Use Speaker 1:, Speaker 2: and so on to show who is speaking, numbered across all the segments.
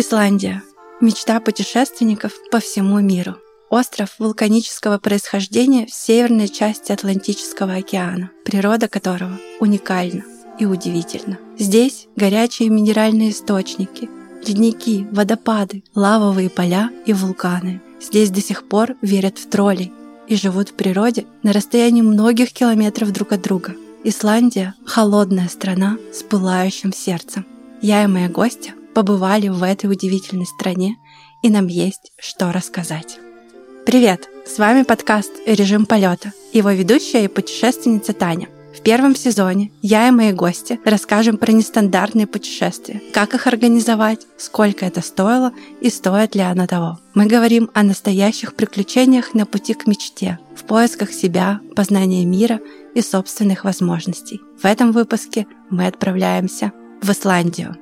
Speaker 1: Исландия. Мечта путешественников по всему миру. Остров вулканического происхождения в северной части Атлантического океана, природа которого уникальна и удивительна. Здесь горячие минеральные источники, ледники, водопады, лавовые поля и вулканы. Здесь до сих пор верят в троллей и живут в природе на расстоянии многих километров друг от друга. Исландия – холодная страна с пылающим сердцем. Я и мои гости побывали в этой удивительной стране, и нам есть что рассказать. Привет! С вами подкаст «Режим полета», его ведущая и путешественница Таня. В первом сезоне я и мои гости расскажем про нестандартные путешествия, как их организовать, сколько это стоило и стоит ли оно того. Мы говорим о настоящих приключениях на пути к мечте, в поисках себя, познания мира и собственных возможностей. В этом выпуске мы отправляемся в Исландию.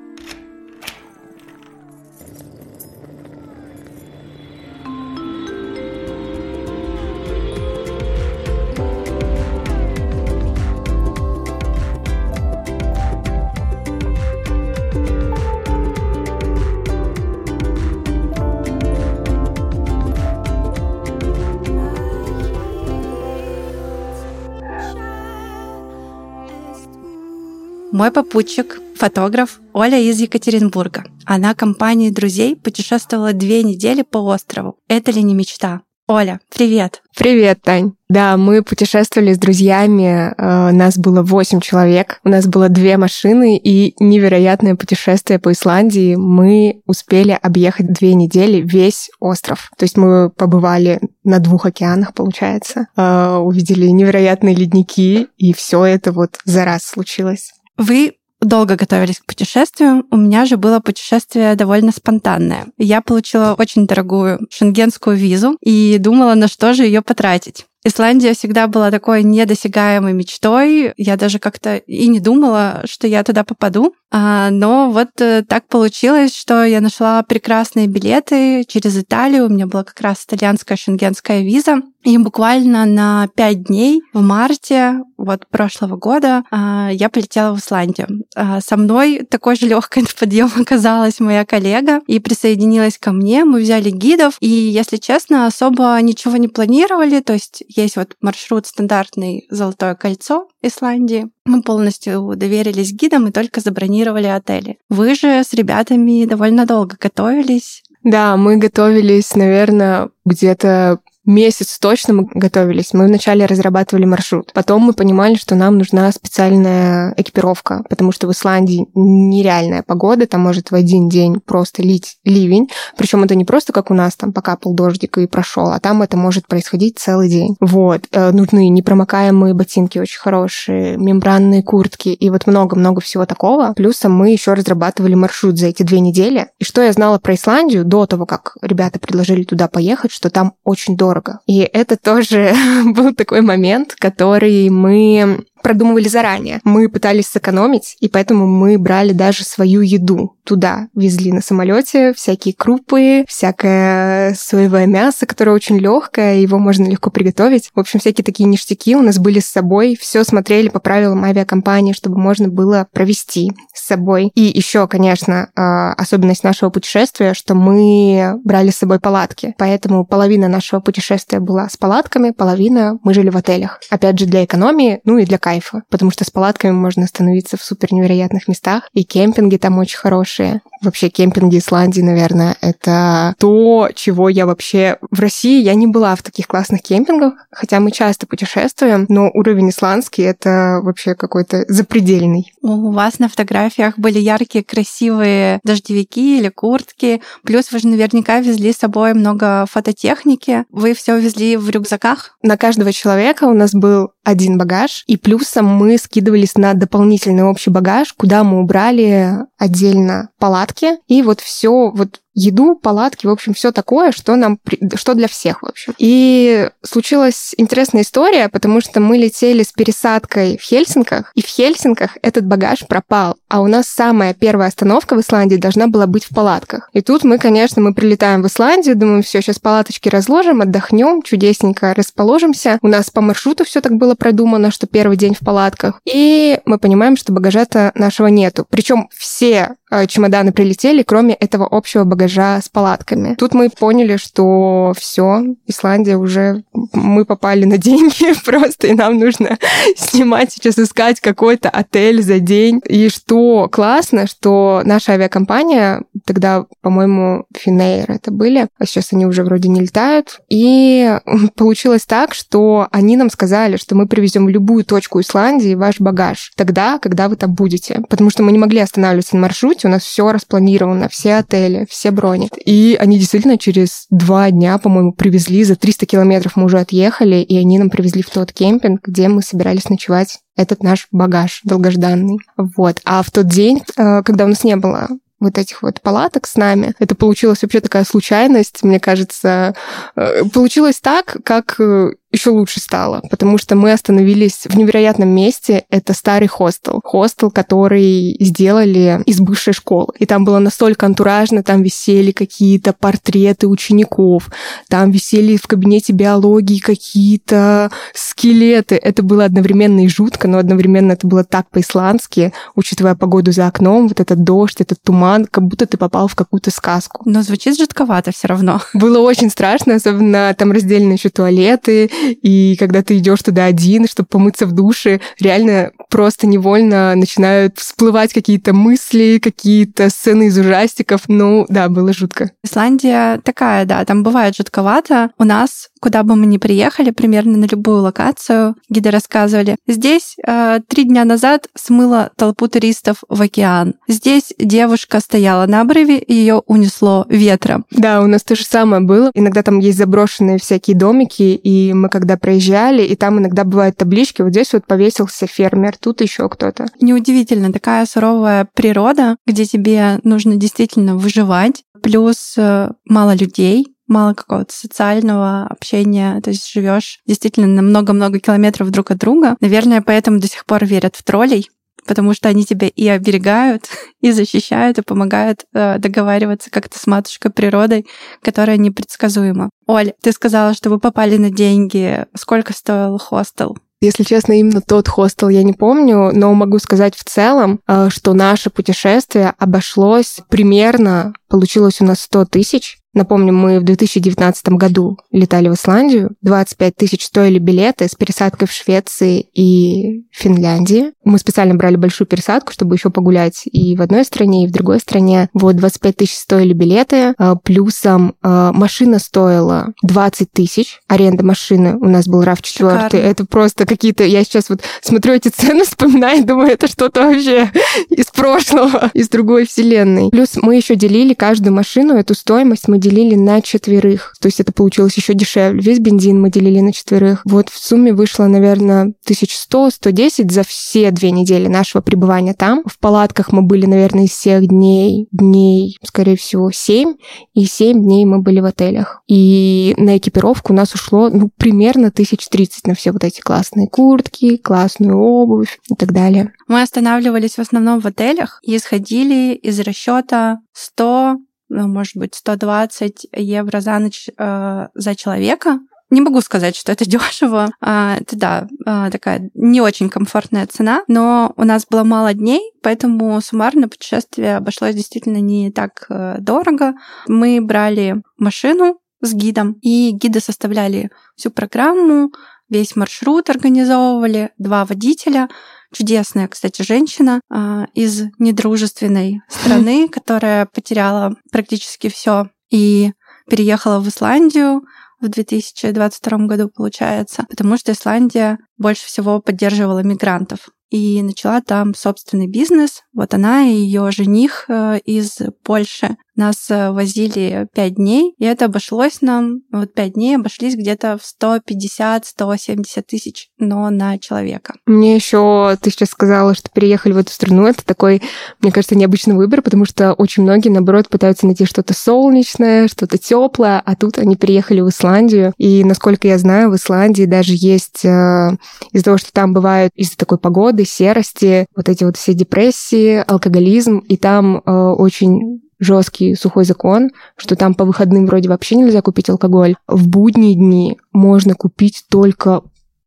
Speaker 1: Мой попутчик, фотограф Оля из Екатеринбурга. Она компанией друзей путешествовала две недели по острову. Это ли не мечта? Оля, привет!
Speaker 2: Привет, Тань! Да, мы путешествовали с друзьями, э, нас было восемь человек, у нас было две машины и невероятное путешествие по Исландии. Мы успели объехать две недели весь остров. То есть мы побывали на двух океанах, получается, э, увидели невероятные ледники, и все это вот за раз случилось.
Speaker 1: Вы долго готовились к путешествию. У меня же было путешествие довольно спонтанное. Я получила очень дорогую шенгенскую визу и думала, на что же ее потратить. Исландия всегда была такой недосягаемой мечтой. Я даже как-то и не думала, что я туда попаду. А, но вот э, так получилось, что я нашла прекрасные билеты через Италию. У меня была как раз итальянская шенгенская виза. И буквально на пять дней в марте вот прошлого года а, я полетела в Исландию. А, со мной такой же легкой на подъем оказалась моя коллега и присоединилась ко мне. Мы взяли гидов, и, если честно, особо ничего не планировали. То есть есть вот маршрут стандартный «Золотое кольцо» Исландии. Мы полностью доверились гидам и только забронировали отели. Вы же с ребятами довольно долго готовились.
Speaker 2: Да, мы готовились, наверное, где-то месяц точно мы готовились. Мы вначале разрабатывали маршрут. Потом мы понимали, что нам нужна специальная экипировка, потому что в Исландии нереальная погода, там может в один день просто лить ливень. Причем это не просто как у нас, там покапал дождик и прошел, а там это может происходить целый день. Вот. Э, нужны непромокаемые ботинки очень хорошие, мембранные куртки и вот много-много всего такого. Плюсом мы еще разрабатывали маршрут за эти две недели. И что я знала про Исландию до того, как ребята предложили туда поехать, что там очень дорого дорого. И это тоже был такой момент, который мы продумывали заранее. Мы пытались сэкономить, и поэтому мы брали даже свою еду туда. Везли на самолете всякие крупы, всякое соевое мясо, которое очень легкое, его можно легко приготовить. В общем, всякие такие ништяки у нас были с собой. Все смотрели по правилам авиакомпании, чтобы можно было провести с собой. И еще, конечно, а, особенность нашего путешествия, что мы брали с собой палатки. Поэтому половина нашего путешествия была с палатками, половина мы жили в отелях. Опять же, для экономии, ну и для кайфа, потому что с палатками можно остановиться в супер невероятных местах, и кемпинги там очень хорошие. Вообще кемпинги Исландии, наверное, это то, чего я вообще... В России я не была в таких классных кемпингах, хотя мы часто путешествуем, но уровень исландский — это вообще какой-то запредельный.
Speaker 1: У вас на фотографиях были яркие, красивые дождевики или куртки, плюс вы же наверняка везли с собой много фототехники. Вы все везли в рюкзаках?
Speaker 2: На каждого человека у нас был один багаж, и плюсом мы скидывались на дополнительный общий багаж, куда мы убрали отдельно палатки, и вот все вот еду, палатки, в общем, все такое, что нам, что для всех, в общем. И случилась интересная история, потому что мы летели с пересадкой в Хельсинках, и в Хельсинках этот багаж пропал, а у нас самая первая остановка в Исландии должна была быть в палатках. И тут мы, конечно, мы прилетаем в Исландию, думаем, все, сейчас палаточки разложим, отдохнем, чудесненько расположимся. У нас по маршруту все так было продумано, что первый день в палатках. И мы понимаем, что багажа-то нашего нету. Причем все э, чемоданы прилетели, кроме этого общего багажа с палатками. Тут мы поняли, что все, Исландия уже мы попали на деньги просто, и нам нужно снимать сейчас, искать какой-то отель за день. И что классно, что наша авиакомпания, тогда, по-моему, Финейр это были, а сейчас они уже вроде не летают. И получилось так, что они нам сказали, что мы привезем в любую точку Исландии ваш багаж тогда, когда вы там будете. Потому что мы не могли останавливаться на маршруте, у нас все распланировано, все отели, все брони. И они действительно через два дня, по-моему, привезли, за 300 километров мы уже отъехали, и они нам привезли в тот кемпинг, где мы собирались ночевать этот наш багаж долгожданный. Вот. А в тот день, э, когда у нас не было вот этих вот палаток с нами. Это получилась вообще такая случайность, мне кажется. Э, получилось так, как э, еще лучше стало, потому что мы остановились в невероятном месте. Это старый хостел. Хостел, который сделали из бывшей школы. И там было настолько антуражно, там висели какие-то портреты учеников, там висели в кабинете биологии какие-то скелеты. Это было одновременно и жутко, но одновременно это было так по-исландски, учитывая погоду за окном, вот этот дождь, этот туман, как будто ты попал в какую-то сказку.
Speaker 1: Но звучит жутковато все равно.
Speaker 2: Было очень страшно, особенно там разделены еще туалеты, и когда ты идешь туда один, чтобы помыться в душе, реально просто невольно начинают всплывать какие-то мысли, какие-то сцены из ужастиков. Ну, да, было жутко.
Speaker 1: Исландия такая, да, там бывает жутковато. У нас, куда бы мы ни приехали, примерно на любую локацию, гиды рассказывали, здесь э, три дня назад смыло толпу туристов в океан. Здесь девушка стояла на обрыве, и ее унесло ветром.
Speaker 2: Да, у нас то же самое было. Иногда там есть заброшенные всякие домики, и мы когда проезжали, и там иногда бывают таблички, вот здесь вот повесился фермер, тут еще кто-то.
Speaker 1: Неудивительно, такая суровая природа, где тебе нужно действительно выживать, плюс э, мало людей, мало какого-то социального общения, то есть живешь действительно на много-много километров друг от друга. Наверное, поэтому до сих пор верят в троллей, потому что они тебя и оберегают, и защищают, и помогают э, договариваться как-то с матушкой природой, которая непредсказуема. Оль, ты сказала, что вы попали на деньги. Сколько стоил хостел?
Speaker 2: Если честно, именно тот хостел я не помню, но могу сказать в целом, э, что наше путешествие обошлось примерно, получилось у нас 100 тысяч, Напомню, мы в 2019 году летали в Исландию. 25 тысяч стоили билеты с пересадкой в Швеции и Финляндии. Мы специально брали большую пересадку, чтобы еще погулять и в одной стране, и в другой стране. Вот 25 тысяч стоили билеты. А, плюсом а, машина стоила 20 тысяч. Аренда машины у нас был RAV4. Это просто какие-то... Я сейчас вот смотрю эти цены, вспоминаю, думаю, это что-то вообще из прошлого, из другой вселенной. Плюс мы еще делили каждую машину, эту стоимость мы делили на четверых. То есть это получилось еще дешевле. Весь бензин мы делили на четверых. Вот в сумме вышло, наверное, 1100-110 за все две недели нашего пребывания там. В палатках мы были, наверное, из всех дней, дней, скорее всего, 7. И 7 дней мы были в отелях. И на экипировку у нас ушло, ну, примерно 1030 на все вот эти классные куртки, классную обувь и так далее.
Speaker 1: Мы останавливались в основном в отелях и исходили из расчета 100 ну, может быть, 120 евро за ночь э, за человека. Не могу сказать, что это дешево. А, это да, а, такая не очень комфортная цена, но у нас было мало дней, поэтому суммарно путешествие обошлось действительно не так э, дорого. Мы брали машину с гидом, и гиды составляли всю программу, весь маршрут организовывали, два водителя — чудесная, кстати, женщина а, из недружественной страны, которая потеряла практически все и переехала в Исландию в 2022 году, получается, потому что Исландия больше всего поддерживала мигрантов и начала там собственный бизнес. Вот она и ее жених э, из Польши Нас э, возили пять дней, и это обошлось нам, вот пять дней обошлись где-то в 150-170 тысяч, но на человека.
Speaker 2: Мне еще ты сейчас сказала, что переехали в эту страну. Это такой, мне кажется, необычный выбор, потому что очень многие, наоборот, пытаются найти что-то солнечное, что-то теплое, а тут они приехали в Исландию. И, насколько я знаю, в Исландии даже есть э, из-за того, что там бывают из-за такой погоды, серости, вот эти вот все депрессии, алкоголизм, и там э, очень жесткий сухой закон, что там по выходным вроде вообще нельзя купить алкоголь. В будние дни можно купить только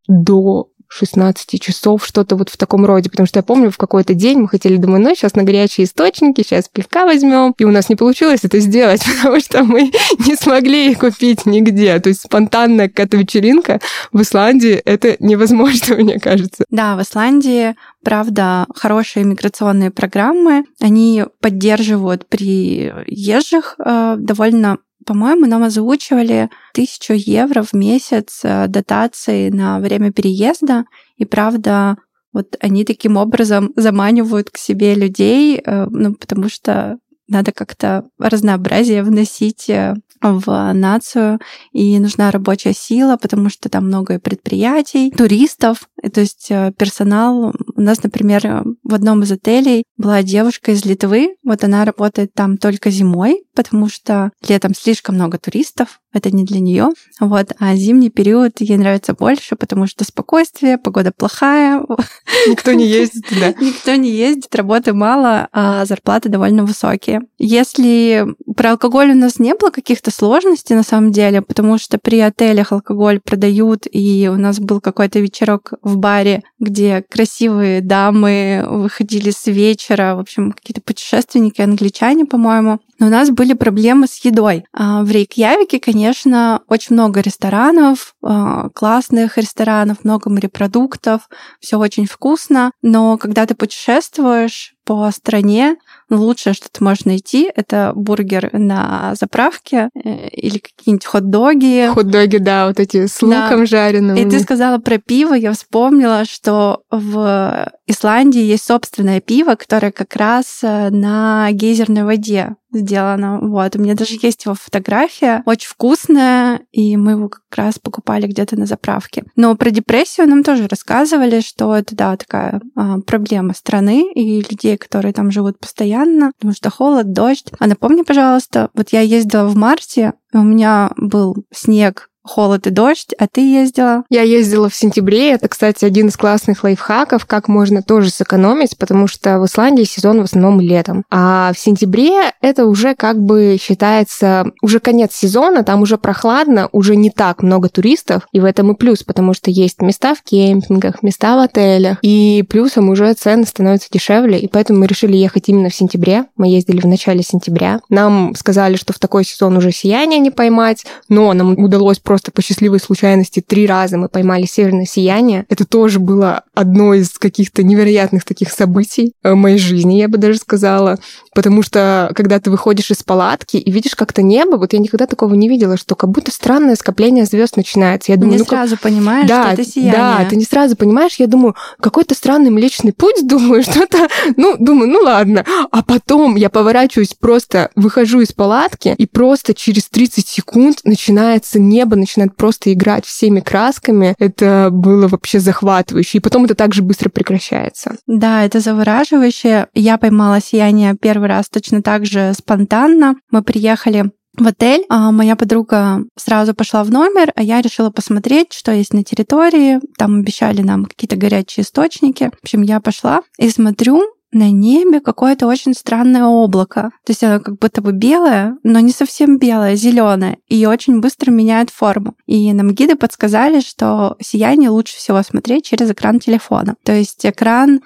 Speaker 2: до 16 часов, что-то вот в таком роде. Потому что я помню, в какой-то день мы хотели, думаю, ну, сейчас на горячие источники, сейчас пивка возьмем. И у нас не получилось это сделать, потому что мы не смогли их купить нигде. То есть спонтанная какая-то вечеринка в Исландии, это невозможно, мне кажется.
Speaker 1: Да, в Исландии Правда, хорошие миграционные программы, они поддерживают приезжих э, довольно по-моему, нам озвучивали тысячу евро в месяц э, дотации на время переезда. И правда, вот они таким образом заманивают к себе людей, э, ну, потому что надо как-то разнообразие вносить в нацию, и нужна рабочая сила, потому что там много предприятий, туристов, то есть персонал. У нас, например, в одном из отелей была девушка из Литвы, вот она работает там только зимой, потому что летом слишком много туристов, это не для нее. Вот. А зимний период ей нравится больше, потому что спокойствие, погода плохая.
Speaker 2: Никто не ездит, да.
Speaker 1: Никто не ездит, работы мало, а зарплаты довольно высокие. Если про алкоголь у нас не было каких-то сложностей на самом деле, потому что при отелях алкоголь продают, и у нас был какой-то вечерок в баре, где красивые дамы выходили с вечера, в общем, какие-то путешественники, англичане, по-моему. Но у нас были проблемы с едой. А в Рейкьявике, конечно, очень много ресторанов, а, классных ресторанов, много морепродуктов, все очень вкусно. Но когда ты путешествуешь по стране, лучшее, что ты можешь найти, это бургер на заправке э, или какие-нибудь хот-доги.
Speaker 2: Хот-доги, да, вот эти с луком да. жареным.
Speaker 1: И ты сказала про пиво, я вспомнила, что в Исландии есть собственное пиво, которое как раз э, на гейзерной воде сделано. Вот, у меня даже есть его фотография. Очень вкусная, и мы его как раз покупали где-то на заправке. Но про депрессию нам тоже рассказывали, что это, да, такая а, проблема страны и людей, которые там живут постоянно, потому что холод, дождь. А напомни, пожалуйста, вот я ездила в марте, у меня был снег холод и дождь, а ты ездила?
Speaker 2: Я ездила в сентябре. Это, кстати, один из классных лайфхаков, как можно тоже сэкономить, потому что в Исландии сезон в основном летом. А в сентябре это уже как бы считается уже конец сезона, там уже прохладно, уже не так много туристов, и в этом и плюс, потому что есть места в кемпингах, места в отелях, и плюсом уже цены становятся дешевле, и поэтому мы решили ехать именно в сентябре. Мы ездили в начале сентября. Нам сказали, что в такой сезон уже сияние не поймать, но нам удалось просто по счастливой случайности три раза мы поймали северное сияние. Это тоже было одно из каких-то невероятных таких событий в моей жизни, я бы даже сказала. Потому что, когда ты выходишь из палатки и видишь как-то небо, вот я никогда такого не видела, что как будто странное скопление звезд начинается. Я думаю,
Speaker 1: не
Speaker 2: ну,
Speaker 1: сразу как... понимаешь,
Speaker 2: да,
Speaker 1: что это сияние.
Speaker 2: Да, ты не сразу понимаешь. Я думаю, какой-то странный Млечный Путь, думаю, что-то... Ну, думаю, ну ладно. А потом я поворачиваюсь, просто выхожу из палатки, и просто через 30 секунд начинается небо, начинает просто играть всеми красками. Это было вообще захватывающе. И потом это также быстро прекращается.
Speaker 1: Да, это завораживающе. Я поймала сияние первый раз точно так же спонтанно. Мы приехали в отель. А моя подруга сразу пошла в номер, а я решила посмотреть, что есть на территории. Там обещали нам какие-то горячие источники. В общем, я пошла и смотрю, на небе какое-то очень странное облако. То есть оно как будто бы белое, но не совсем белое, зеленое, и очень быстро меняет форму. И нам гиды подсказали, что сияние лучше всего смотреть через экран телефона. То есть экран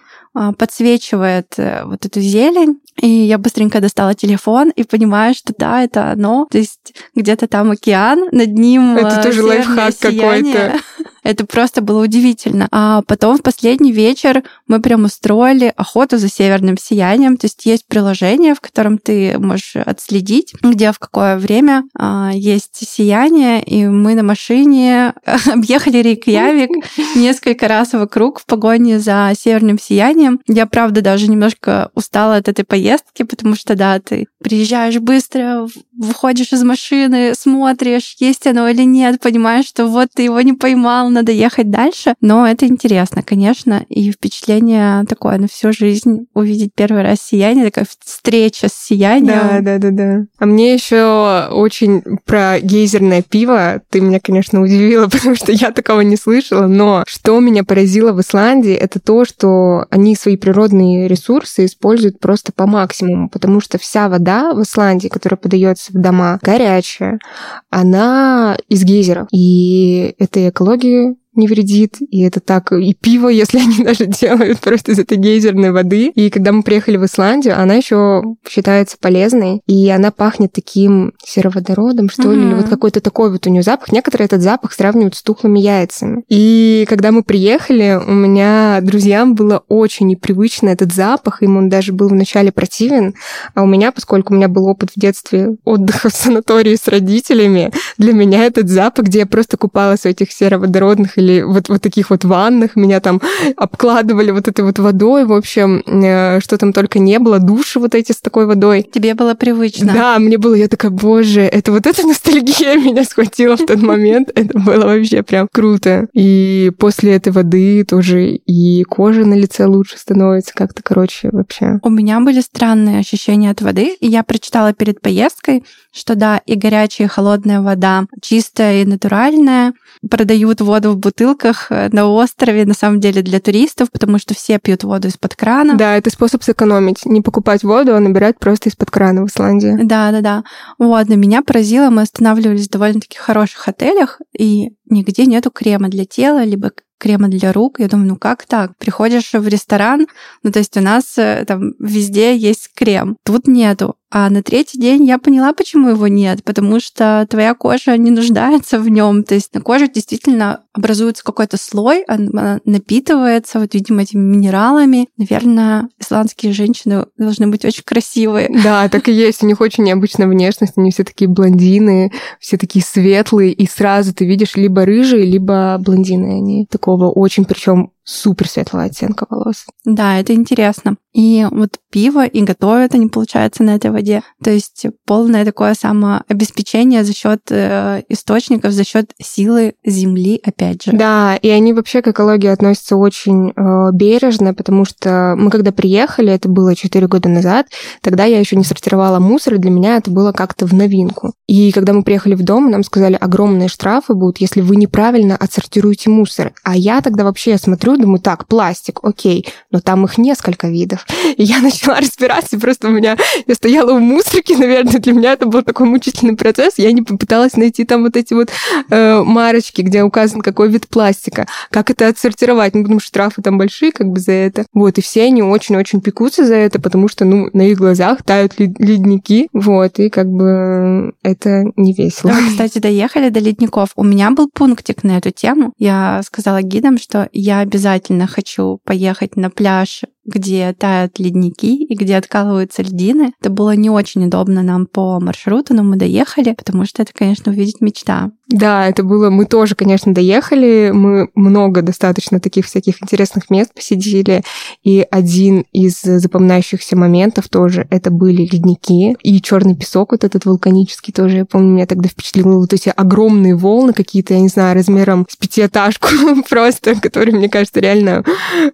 Speaker 1: подсвечивает э, вот эту зелень, и я быстренько достала телефон и понимаю, что да, это оно. То есть где-то там океан, над ним
Speaker 2: Это тоже лайфхак какой-то.
Speaker 1: Это просто было удивительно. А потом в последний вечер мы прям устроили охоту за северным сиянием. То есть есть приложение, в котором ты можешь отследить, где в какое время а, есть сияние, и мы на машине объехали Рейкьявик несколько раз вокруг в погоне за северным сиянием. Я, правда, даже немножко устала от этой поездки, потому что, да, ты приезжаешь быстро, выходишь из машины, смотришь, есть оно или нет, понимаешь, что вот ты его не поймал, надо ехать дальше. Но это интересно, конечно, и впечатление такое на всю жизнь увидеть первый раз сияние, такая встреча с сиянием.
Speaker 2: Да, да, да, да. А мне еще очень про гейзерное пиво ты меня, конечно, удивила, потому что я такого не слышала, но что меня поразило в Исландии, это то, что они свои природные ресурсы используют просто по максимуму, потому что вся вода в Исландии, которая подается в дома, горячая, она из гейзеров. И это экологии не вредит, и это так, и пиво, если они даже делают просто из этой гейзерной воды. И когда мы приехали в Исландию, она еще считается полезной, и она пахнет таким сероводородом, что ли, или вот какой-то такой вот у нее запах. Некоторые этот запах сравнивают с тухлыми яйцами. И когда мы приехали, у меня друзьям было очень непривычно этот запах, им он даже был вначале противен, а у меня, поскольку у меня был опыт в детстве отдыха в санатории с родителями, для меня этот запах, где я просто купалась в этих сероводородных или вот, вот таких вот ваннах, меня там обкладывали вот этой вот водой, в общем, э, что там только не было, души вот эти с такой водой.
Speaker 1: Тебе было привычно.
Speaker 2: Да, мне было, я такая, боже, это вот эта ностальгия меня схватила в тот момент, это было вообще прям круто. И после этой воды тоже и кожа на лице лучше становится, как-то, короче, вообще.
Speaker 1: У меня были странные ощущения от воды, и я прочитала перед поездкой, что да, и горячая, и холодная вода, чистая и натуральная, продают воду в бутылках э, на острове, на самом деле, для туристов, потому что все пьют воду из-под крана.
Speaker 2: Да, это способ сэкономить. Не покупать воду, а набирать просто из-под крана в Исландии.
Speaker 1: Да, да, да. Вот, на меня поразило, мы останавливались в довольно-таки хороших отелях, и нигде нету крема для тела, либо крема для рук. Я думаю, ну как так? Приходишь в ресторан, ну то есть у нас э, там везде есть крем, тут нету. А на третий день я поняла, почему его нет, потому что твоя кожа не нуждается в нем. То есть на коже действительно образуется какой-то слой, она напитывается, вот, видимо, этими минералами. Наверное, исландские женщины должны быть очень красивые.
Speaker 2: Да, так и есть. У них очень необычная внешность. Они все такие блондины, все такие светлые, и сразу ты видишь либо рыжие, либо блондины они. Такого очень, причем супер светлого оттенка волос.
Speaker 1: Да, это интересно. И вот пиво и готовят они, получается, на этой воде. То есть полное такое самообеспечение за счет э, источников, за счет силы земли, опять же.
Speaker 2: Да, и они вообще к экологии относятся очень э, бережно, потому что мы когда приехали, это было 4 года назад, тогда я еще не сортировала мусор, и для меня это было как-то в новинку. И когда мы приехали в дом, нам сказали, огромные штрафы будут, если вы неправильно отсортируете мусор. А я тогда вообще я смотрю, думаю, так, пластик, окей, но там их несколько видов. И я начала разбираться, просто у меня... Я стояла в мусорке, наверное, для меня это был такой мучительный процесс. Я не попыталась найти там вот эти вот э, марочки, где указан какой вид пластика, как это отсортировать. Ну, потому что штрафы там большие как бы за это. Вот, и все они очень-очень пекутся за это, потому что, ну, на их глазах тают ледники, вот, и как бы это не весело.
Speaker 1: Да, кстати, доехали до ледников. У меня был пунктик на эту тему. Я сказала гидам, что я обязательно хочу поехать на пляж где тают ледники и где откалываются льдины. Это было не очень удобно нам по маршруту, но мы доехали, потому что это, конечно, увидеть мечта.
Speaker 2: Да, это было... Мы тоже, конечно, доехали. Мы много достаточно таких всяких интересных мест посидели. И один из запоминающихся моментов тоже это были ледники. И черный песок вот этот вулканический тоже, я помню, меня тогда впечатлило. Вот эти огромные волны какие-то, я не знаю, размером с пятиэтажку просто, которые, мне кажется, реально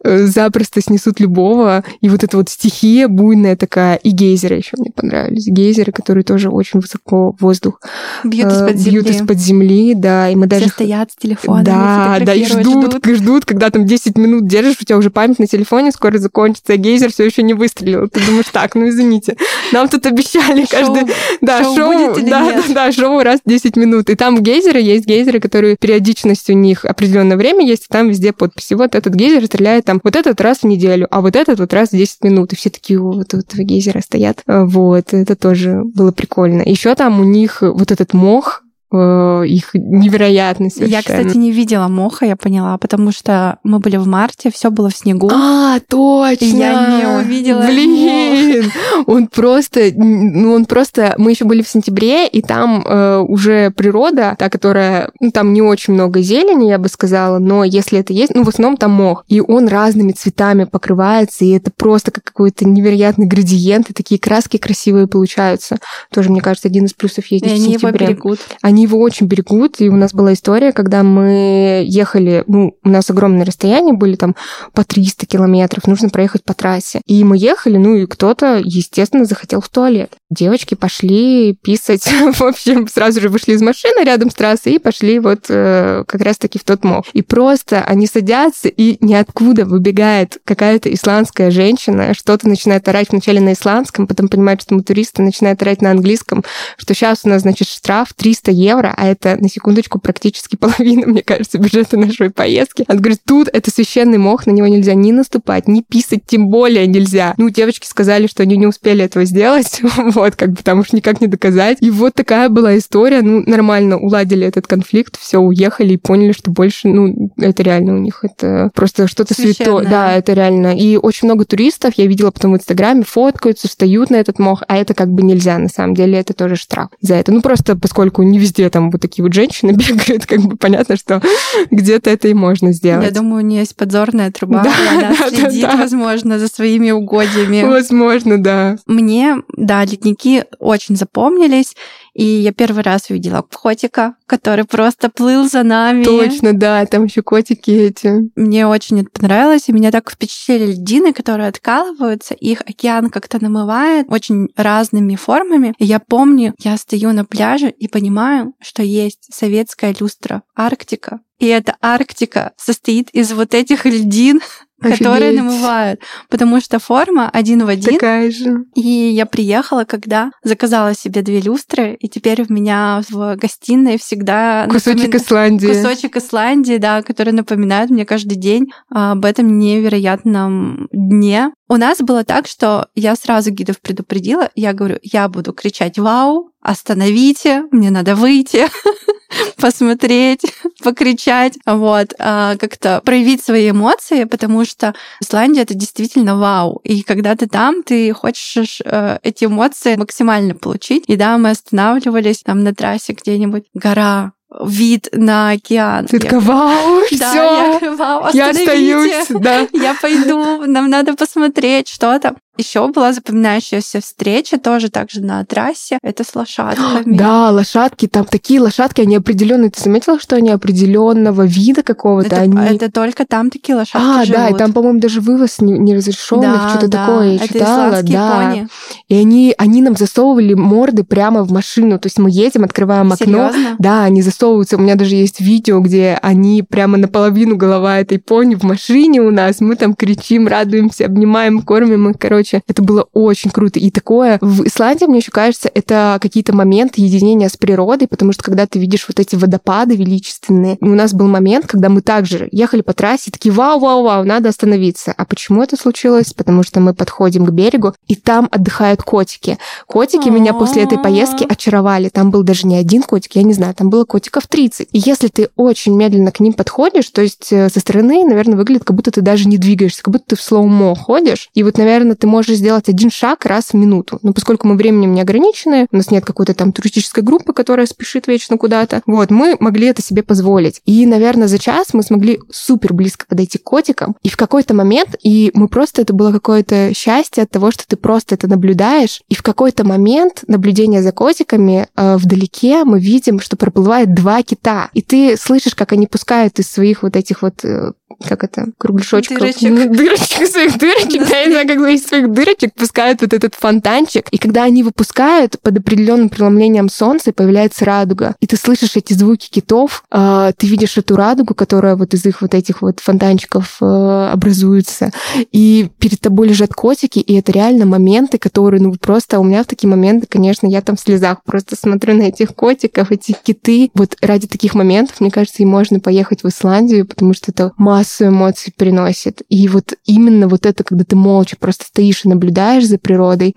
Speaker 2: э, запросто снесут любого. И вот эта вот стихия буйная такая. И гейзеры еще мне понравились. Гейзеры, которые тоже очень высоко воздух
Speaker 1: бьют из-под земли.
Speaker 2: Бьют из-под земли да, и мы даже...
Speaker 1: Все стоят с телефоном,
Speaker 2: Да, да, и ждут, ждут, ждут, когда там 10 минут держишь, у тебя уже память на телефоне скоро закончится, а гейзер все еще не выстрелил. Ты думаешь, так, ну извините, нам тут обещали каждый... Да, шоу, шоу да, да, да, шоу раз в 10 минут. И там гейзеры, есть гейзеры, которые периодичность у них определенное время есть, и там везде подписи. Вот этот гейзер стреляет там вот этот раз в неделю, а вот этот вот раз в 10 минут. И все такие, вот, вот гейзеры стоят. Вот, это тоже было прикольно. Еще там у них вот этот мох, э, их невероятно совершенно.
Speaker 1: Я, кстати, не видела моха, я поняла, потому что мы были в марте, все было в снегу.
Speaker 2: А, точно!
Speaker 1: Я не увидела
Speaker 2: Блин!
Speaker 1: мох.
Speaker 2: Он просто, ну он просто, мы еще были в сентябре, и там э, уже природа, та, которая, ну там не очень много зелени, я бы сказала, но если это есть, ну в основном там мох, и он разными цветами покрывается, и это просто как какой-то невероятный градиент, и такие краски красивые получаются. Тоже, мне кажется, один из плюсов ездить
Speaker 1: И
Speaker 2: в
Speaker 1: они его
Speaker 2: сентябре.
Speaker 1: берегут.
Speaker 2: Они его очень берегут, и у нас была история, когда мы ехали, ну, у нас огромные расстояния были, там, по 300 километров, нужно проехать по трассе. И мы ехали, ну, и кто-то, естественно, захотел в туалет. Девочки пошли писать, в общем, сразу же вышли из машины рядом с трассой и пошли вот э, как раз-таки в тот мох. И просто они садятся, и ниоткуда выбегает какая-то исландская женщина, что-то начинает орать вначале на исландском, потом понимает, что мы туристы, начинает орать на английском, что сейчас у нас, значит, штраф 300 евро, а это, на секундочку, практически половина, мне кажется, бюджета нашей поездки. Она говорит, тут это священный мох, на него нельзя ни наступать, ни писать, тем более нельзя. Ну, девочки сказали, что они не успели этого сделать, вот, как бы, потому что никак не доказать. И вот такая была история, ну, нормально уладили этот конфликт, все, уехали и поняли, что больше, ну, это реально у них, это просто что-то святое. Да, это реально. И очень много туристов, я видела потом в Инстаграме, фоткаются, встают на этот мох, а это как бы нельзя, на самом деле, это тоже штраф за это. Ну, просто поскольку не везде там вот такие вот женщины бегают, как бы понятно, что где-то это и можно сделать.
Speaker 1: Я думаю, у нее есть подзорная труба,
Speaker 2: Да,
Speaker 1: она
Speaker 2: да, да,
Speaker 1: следит,
Speaker 2: да.
Speaker 1: возможно, за своими угодьями.
Speaker 2: Возможно, да.
Speaker 1: Мне, да, ледники очень запомнились, и я первый раз увидела котика, который просто плыл за нами.
Speaker 2: Точно, да, там еще котики эти.
Speaker 1: Мне очень это понравилось, и меня так впечатлили льдины, которые откалываются, их океан как-то намывает очень разными формами. И я помню, я стою на пляже и понимаю, что есть советская люстра Арктика. И эта Арктика состоит из вот этих льдин, которые намывают, потому что форма один в один.
Speaker 2: Такая же.
Speaker 1: И я приехала, когда заказала себе две люстры, и теперь у меня в гостиной всегда
Speaker 2: Кусочек
Speaker 1: напомин-
Speaker 2: Исландии.
Speaker 1: кусочек Исландии, да, который напоминает мне каждый день об этом невероятном дне. У нас было так, что я сразу гидов предупредила, я говорю, я буду кричать «Вау!», «Остановите!», «Мне надо выйти!», посмотреть, покричать, вот, а, как-то проявить свои эмоции, потому что Исландия — это действительно вау. И когда ты там, ты хочешь э, эти эмоции максимально получить. И да, мы останавливались там на трассе где-нибудь, гора, вид на океан.
Speaker 2: Ты
Speaker 1: Я
Speaker 2: такая, вау,
Speaker 1: да,
Speaker 2: все,
Speaker 1: я говорю, вау,
Speaker 2: я остаюсь, да.
Speaker 1: Я пойду, нам надо посмотреть что-то. Еще была запоминающаяся встреча, тоже также на трассе. Это с лошадками.
Speaker 2: Да, лошадки, там такие лошадки, они определенные. Ты заметила, что они определенного вида какого-то?
Speaker 1: Это,
Speaker 2: они...
Speaker 1: это только там такие лошадки
Speaker 2: А, да, и
Speaker 1: живут.
Speaker 2: там, по-моему, даже вывоз не- неразрешенных,
Speaker 1: Да,
Speaker 2: что-то
Speaker 1: да,
Speaker 2: такое. Я
Speaker 1: это
Speaker 2: читала, да.
Speaker 1: пони.
Speaker 2: И они, они нам засовывали морды прямо в машину. То есть мы едем, открываем окно.
Speaker 1: Серьезно?
Speaker 2: Да, они засовываются. У меня даже есть видео, где они прямо наполовину голова этой пони в машине у нас. Мы там кричим, радуемся, обнимаем, кормим их. Короче, это было очень круто. И такое в Исландии, мне еще кажется, это какие-то моменты единения с природой, потому что когда ты видишь вот эти водопады величественные, у нас был момент, когда мы также ехали по трассе, такие, вау-вау-вау, надо остановиться. А почему это случилось? Потому что мы подходим к берегу, и там отдыхают котики. Котики меня после этой поездки очаровали. Там был даже не один котик, я не знаю, там было котиков 30. И если ты очень медленно к ним подходишь, то есть э, со стороны, наверное, выглядит, как будто ты даже не двигаешься, как будто ты в слоумо ходишь. И вот, наверное, ты можешь сделать один шаг раз в минуту. Но поскольку мы временем не ограничены, у нас нет какой-то там туристической группы, которая спешит вечно куда-то, вот, мы могли это себе позволить. И, наверное, за час мы смогли супер близко подойти к котикам. И в какой-то момент, и мы просто, это было какое-то счастье от того, что ты просто это наблюдаешь. И в какой-то момент наблюдения за котиками э, вдалеке мы видим, что проплывает два кита. И ты слышишь, как они пускают из своих вот этих вот э, как это, кругляшочков.
Speaker 1: Дырочек.
Speaker 2: Ну, Дырочек, своих дырочек, да, я не знаю, как из своих дырочек пускают вот этот фонтанчик. И когда они выпускают под определенным преломлением солнца, появляется радуга. И ты слышишь эти звуки китов, э, ты видишь эту радугу, которая вот из их вот этих вот фонтанчиков э, образуется. И перед тобой лежат котики, и это реально моменты, которые, ну, просто у меня в такие моменты, конечно, я там в слезах просто смотрю на этих котиков, эти киты. Вот ради таких моментов, мне кажется, и можно поехать в Исландию, потому что это массу эмоций приносит. И вот именно вот это, когда ты молча просто стоишь и наблюдаешь за природой,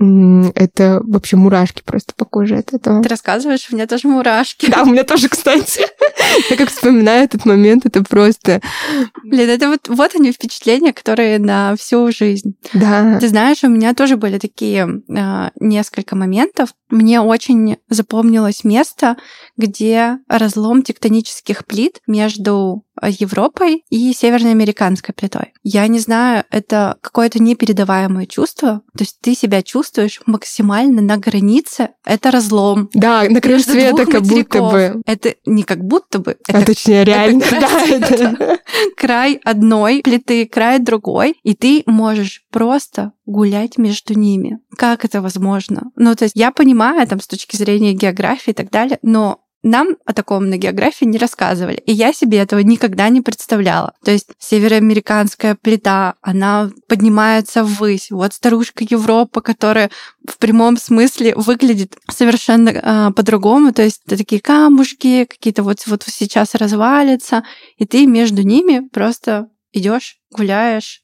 Speaker 2: это вообще мурашки просто по коже от этого.
Speaker 1: Ты рассказываешь, у меня тоже мурашки.
Speaker 2: Да, у меня тоже, кстати. Я как вспоминаю этот момент, это просто...
Speaker 1: Блин, это вот, вот они впечатления, которые на всю жизнь.
Speaker 2: Да.
Speaker 1: Ты знаешь, у меня тоже были такие э, несколько моментов. Мне очень запомнилось место, где разлом тектонических плит между Европой и североамериканской плитой. Я не знаю, это какое-то непередаваемое чувство. То есть ты себя чувствуешь максимально на границе. Это разлом.
Speaker 2: Да, на краю света как будто бы.
Speaker 1: Это не как будто бы.
Speaker 2: Это, а точнее, реально. Это
Speaker 1: да, это край одной плиты, край другой. И ты можешь просто гулять между ними. Как это возможно? Ну, то есть я понимаю там с точки зрения географии и так далее, но нам о таком на географии не рассказывали. И я себе этого никогда не представляла. То есть североамериканская плита, она поднимается ввысь. Вот старушка Европа, которая в прямом смысле выглядит совершенно э, по-другому. То есть это такие камушки, какие-то вот, вот сейчас развалятся, и ты между ними просто идешь, гуляешь,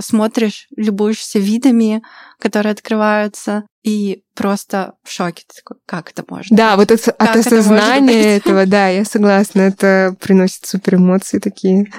Speaker 1: смотришь, любуешься видами, которые открываются, и просто в шоке. Ты такой, как это можно?
Speaker 2: Да, вот это, от осознания это этого, да, я согласна, это приносит супер эмоции такие.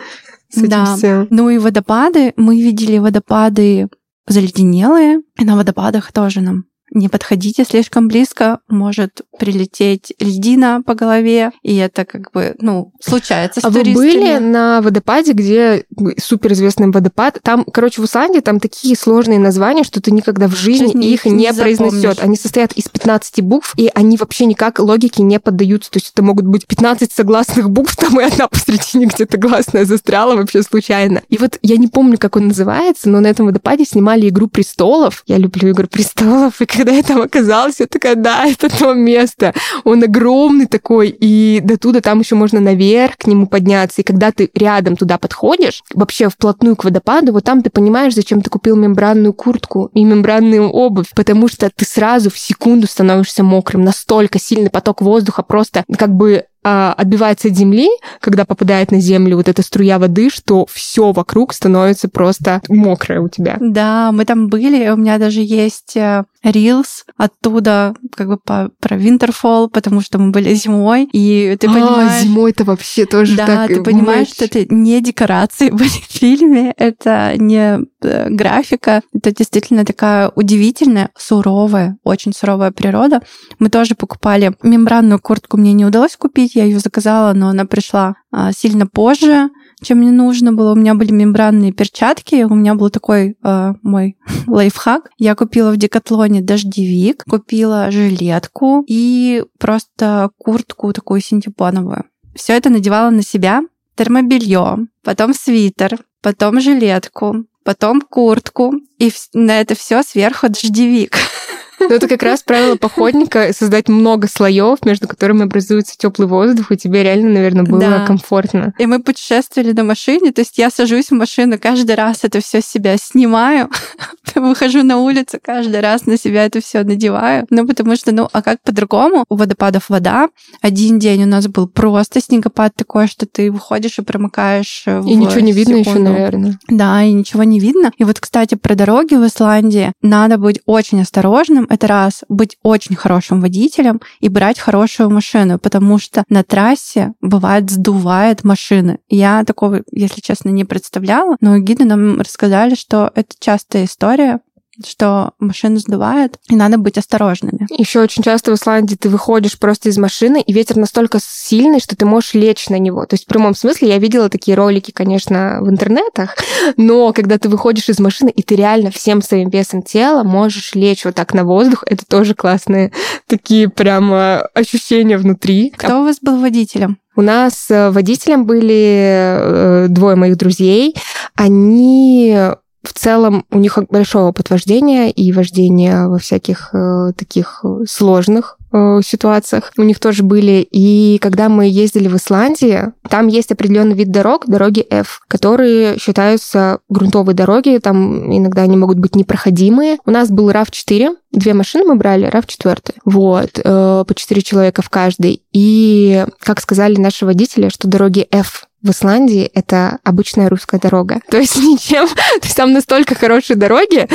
Speaker 1: да.
Speaker 2: Всем.
Speaker 1: Ну и водопады, мы видели водопады заледенелые, и на водопадах тоже нам не подходите слишком близко, может прилететь льдина по голове, и это как бы, ну, случается с
Speaker 2: А
Speaker 1: туристами.
Speaker 2: вы были на водопаде, где суперизвестный водопад? Там, короче, в Исландии там такие сложные названия, что ты никогда в жизни, жизни их не, не произнесет. Они состоят из 15 букв, и они вообще никак логике не поддаются. То есть это могут быть 15 согласных букв, там и одна посредине где-то гласная застряла вообще случайно. И вот я не помню, как он называется, но на этом водопаде снимали «Игру престолов». Я люблю «Игру престолов», и когда я там оказалась, я такая, да, это то место. Он огромный такой, и до туда там еще можно наверх к нему подняться. И когда ты рядом туда подходишь, вообще вплотную к водопаду, вот там ты понимаешь, зачем ты купил мембранную куртку и мембранную обувь, потому что ты сразу в секунду становишься мокрым. Настолько сильный поток воздуха просто как бы а, отбивается от земли, когда попадает на землю вот эта струя воды, что все вокруг становится просто мокрое у тебя.
Speaker 1: Да, мы там были, у меня даже есть э, оттуда, как бы по, про Winterfall, потому что мы были зимой, и ты а, понимаешь...
Speaker 2: зимой-то вообще тоже
Speaker 1: да,
Speaker 2: так...
Speaker 1: Да, ты понимаешь, что это не декорации были в фильме, это не э, графика, это действительно такая удивительная, суровая, очень суровая природа. Мы тоже покупали мембранную куртку, мне не удалось купить, купить. Я ее заказала, но она пришла а, сильно позже, чем мне нужно было. У меня были мембранные перчатки, у меня был такой э, мой лайфхак. Я купила в Декатлоне дождевик, купила жилетку и просто куртку такую синтепоновую. Все это надевала на себя, термобелье, потом свитер, потом жилетку, потом куртку, и на это все сверху дождевик.
Speaker 2: Но это как раз правило походника создать много слоев, между которыми образуется теплый воздух, и тебе реально, наверное, было да. комфортно.
Speaker 1: И мы путешествовали на машине, то есть я сажусь в машину, каждый раз это все с себя снимаю, выхожу на улицу, каждый раз на себя это все надеваю. Ну, потому что, ну, а как по-другому? У водопадов вода. Один день у нас был просто снегопад такой, что ты выходишь и промокаешь
Speaker 2: И ничего не видно еще, наверное.
Speaker 1: Да, и ничего не видно. И вот, кстати, про дороги в Исландии надо быть очень осторожным это раз быть очень хорошим водителем и брать хорошую машину, потому что на трассе бывает сдувает машины. Я такого, если честно, не представляла, но гиды нам рассказали, что это частая история, что машину сдувает, и надо быть осторожными.
Speaker 2: Еще очень часто в Исландии ты выходишь просто из машины, и ветер настолько сильный, что ты можешь лечь на него. То есть в прямом смысле я видела такие ролики, конечно, в интернетах, но когда ты выходишь из машины, и ты реально всем своим весом тела можешь лечь вот так на воздух, это тоже классные такие прямо ощущения внутри.
Speaker 1: Кто у вас был водителем?
Speaker 2: У нас э, водителем были э, двое моих друзей. Они в целом у них большое опыт вождения и вождения во всяких э, таких сложных Э, ситуациях у них тоже были. И когда мы ездили в Исландии, там есть определенный вид дорог, дороги F, которые считаются грунтовые дороги, там иногда они могут быть непроходимые. У нас был RAV4, две машины мы брали, RAV4, вот, э, по четыре человека в каждой. И, как сказали наши водители, что дороги F в Исландии это обычная русская дорога. То есть ничем... То есть там настолько хорошие дороги,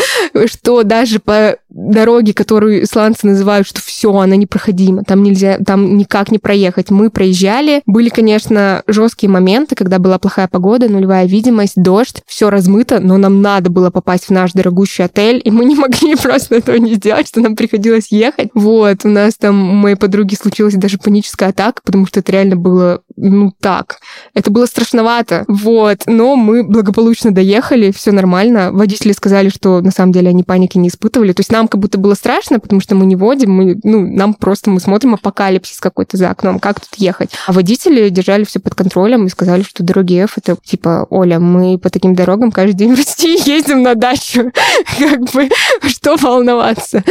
Speaker 2: что даже по дороге, которую исландцы называют, что все, она непроходима, там нельзя, там никак не проехать. Мы проезжали. Были, конечно, жесткие моменты, когда была плохая погода, нулевая видимость, дождь, все размыто, но нам надо было попасть в наш дорогущий отель, и мы не могли просто этого не сделать, что нам приходилось ехать. Вот, у нас там у моей подруги случилась даже паническая атака, потому что это реально было, ну, так. Это было страшновато. Вот. Но мы благополучно доехали, все нормально. Водители сказали, что на самом деле они паники не испытывали. То есть нам как будто было страшно, потому что мы не водим, мы, ну, нам просто мы смотрим апокалипсис какой-то за окном, как тут ехать. А водители держали все под контролем и сказали, что дороги F это типа, Оля, мы по таким дорогам каждый день России ездим на дачу. Как бы, что волноваться?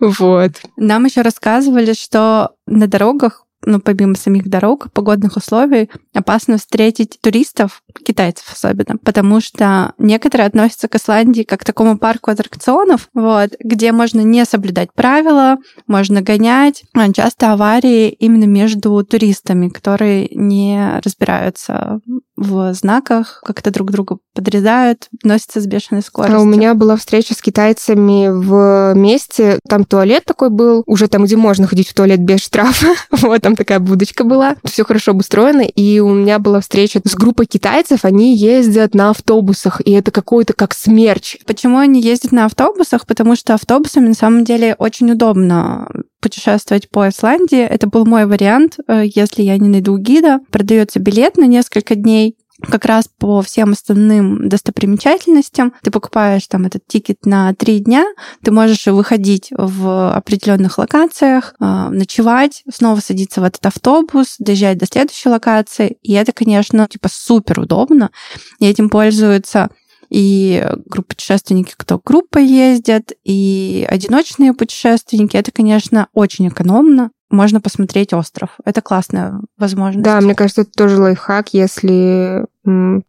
Speaker 2: Вот.
Speaker 1: Нам еще рассказывали, что на дорогах ну, помимо самих дорог, погодных условий, опасно встретить туристов, китайцев особенно, потому что некоторые относятся к Исландии как к такому парку аттракционов, вот, где можно не соблюдать правила, можно гонять. А часто аварии именно между туристами, которые не разбираются в знаках, как-то друг друга подрезают, носятся с бешеной скоростью.
Speaker 2: А у меня была встреча с китайцами в месте, там туалет такой был, уже там, где можно ходить в туалет без штрафа, вот, там такая будочка была, все хорошо обустроено, и у меня была встреча с группой китайцев, они ездят на автобусах, и это какой-то как смерч.
Speaker 1: Почему они ездят на автобусах? Потому что автобусами на самом деле очень удобно путешествовать по Исландии. Это был мой вариант, э, если я не найду гида. Продается билет на несколько дней, как раз по всем основным достопримечательностям. Ты покупаешь там этот тикет на три дня, ты можешь выходить в определенных локациях, а, ночевать, снова садиться в этот автобус, доезжать до следующей локации. И это, конечно, типа супер удобно. И этим пользуются и группа путешественники, кто группой ездят, и одиночные путешественники. Это, конечно, очень экономно можно посмотреть остров. Это классная возможность.
Speaker 2: Да, мне кажется, это тоже лайфхак, если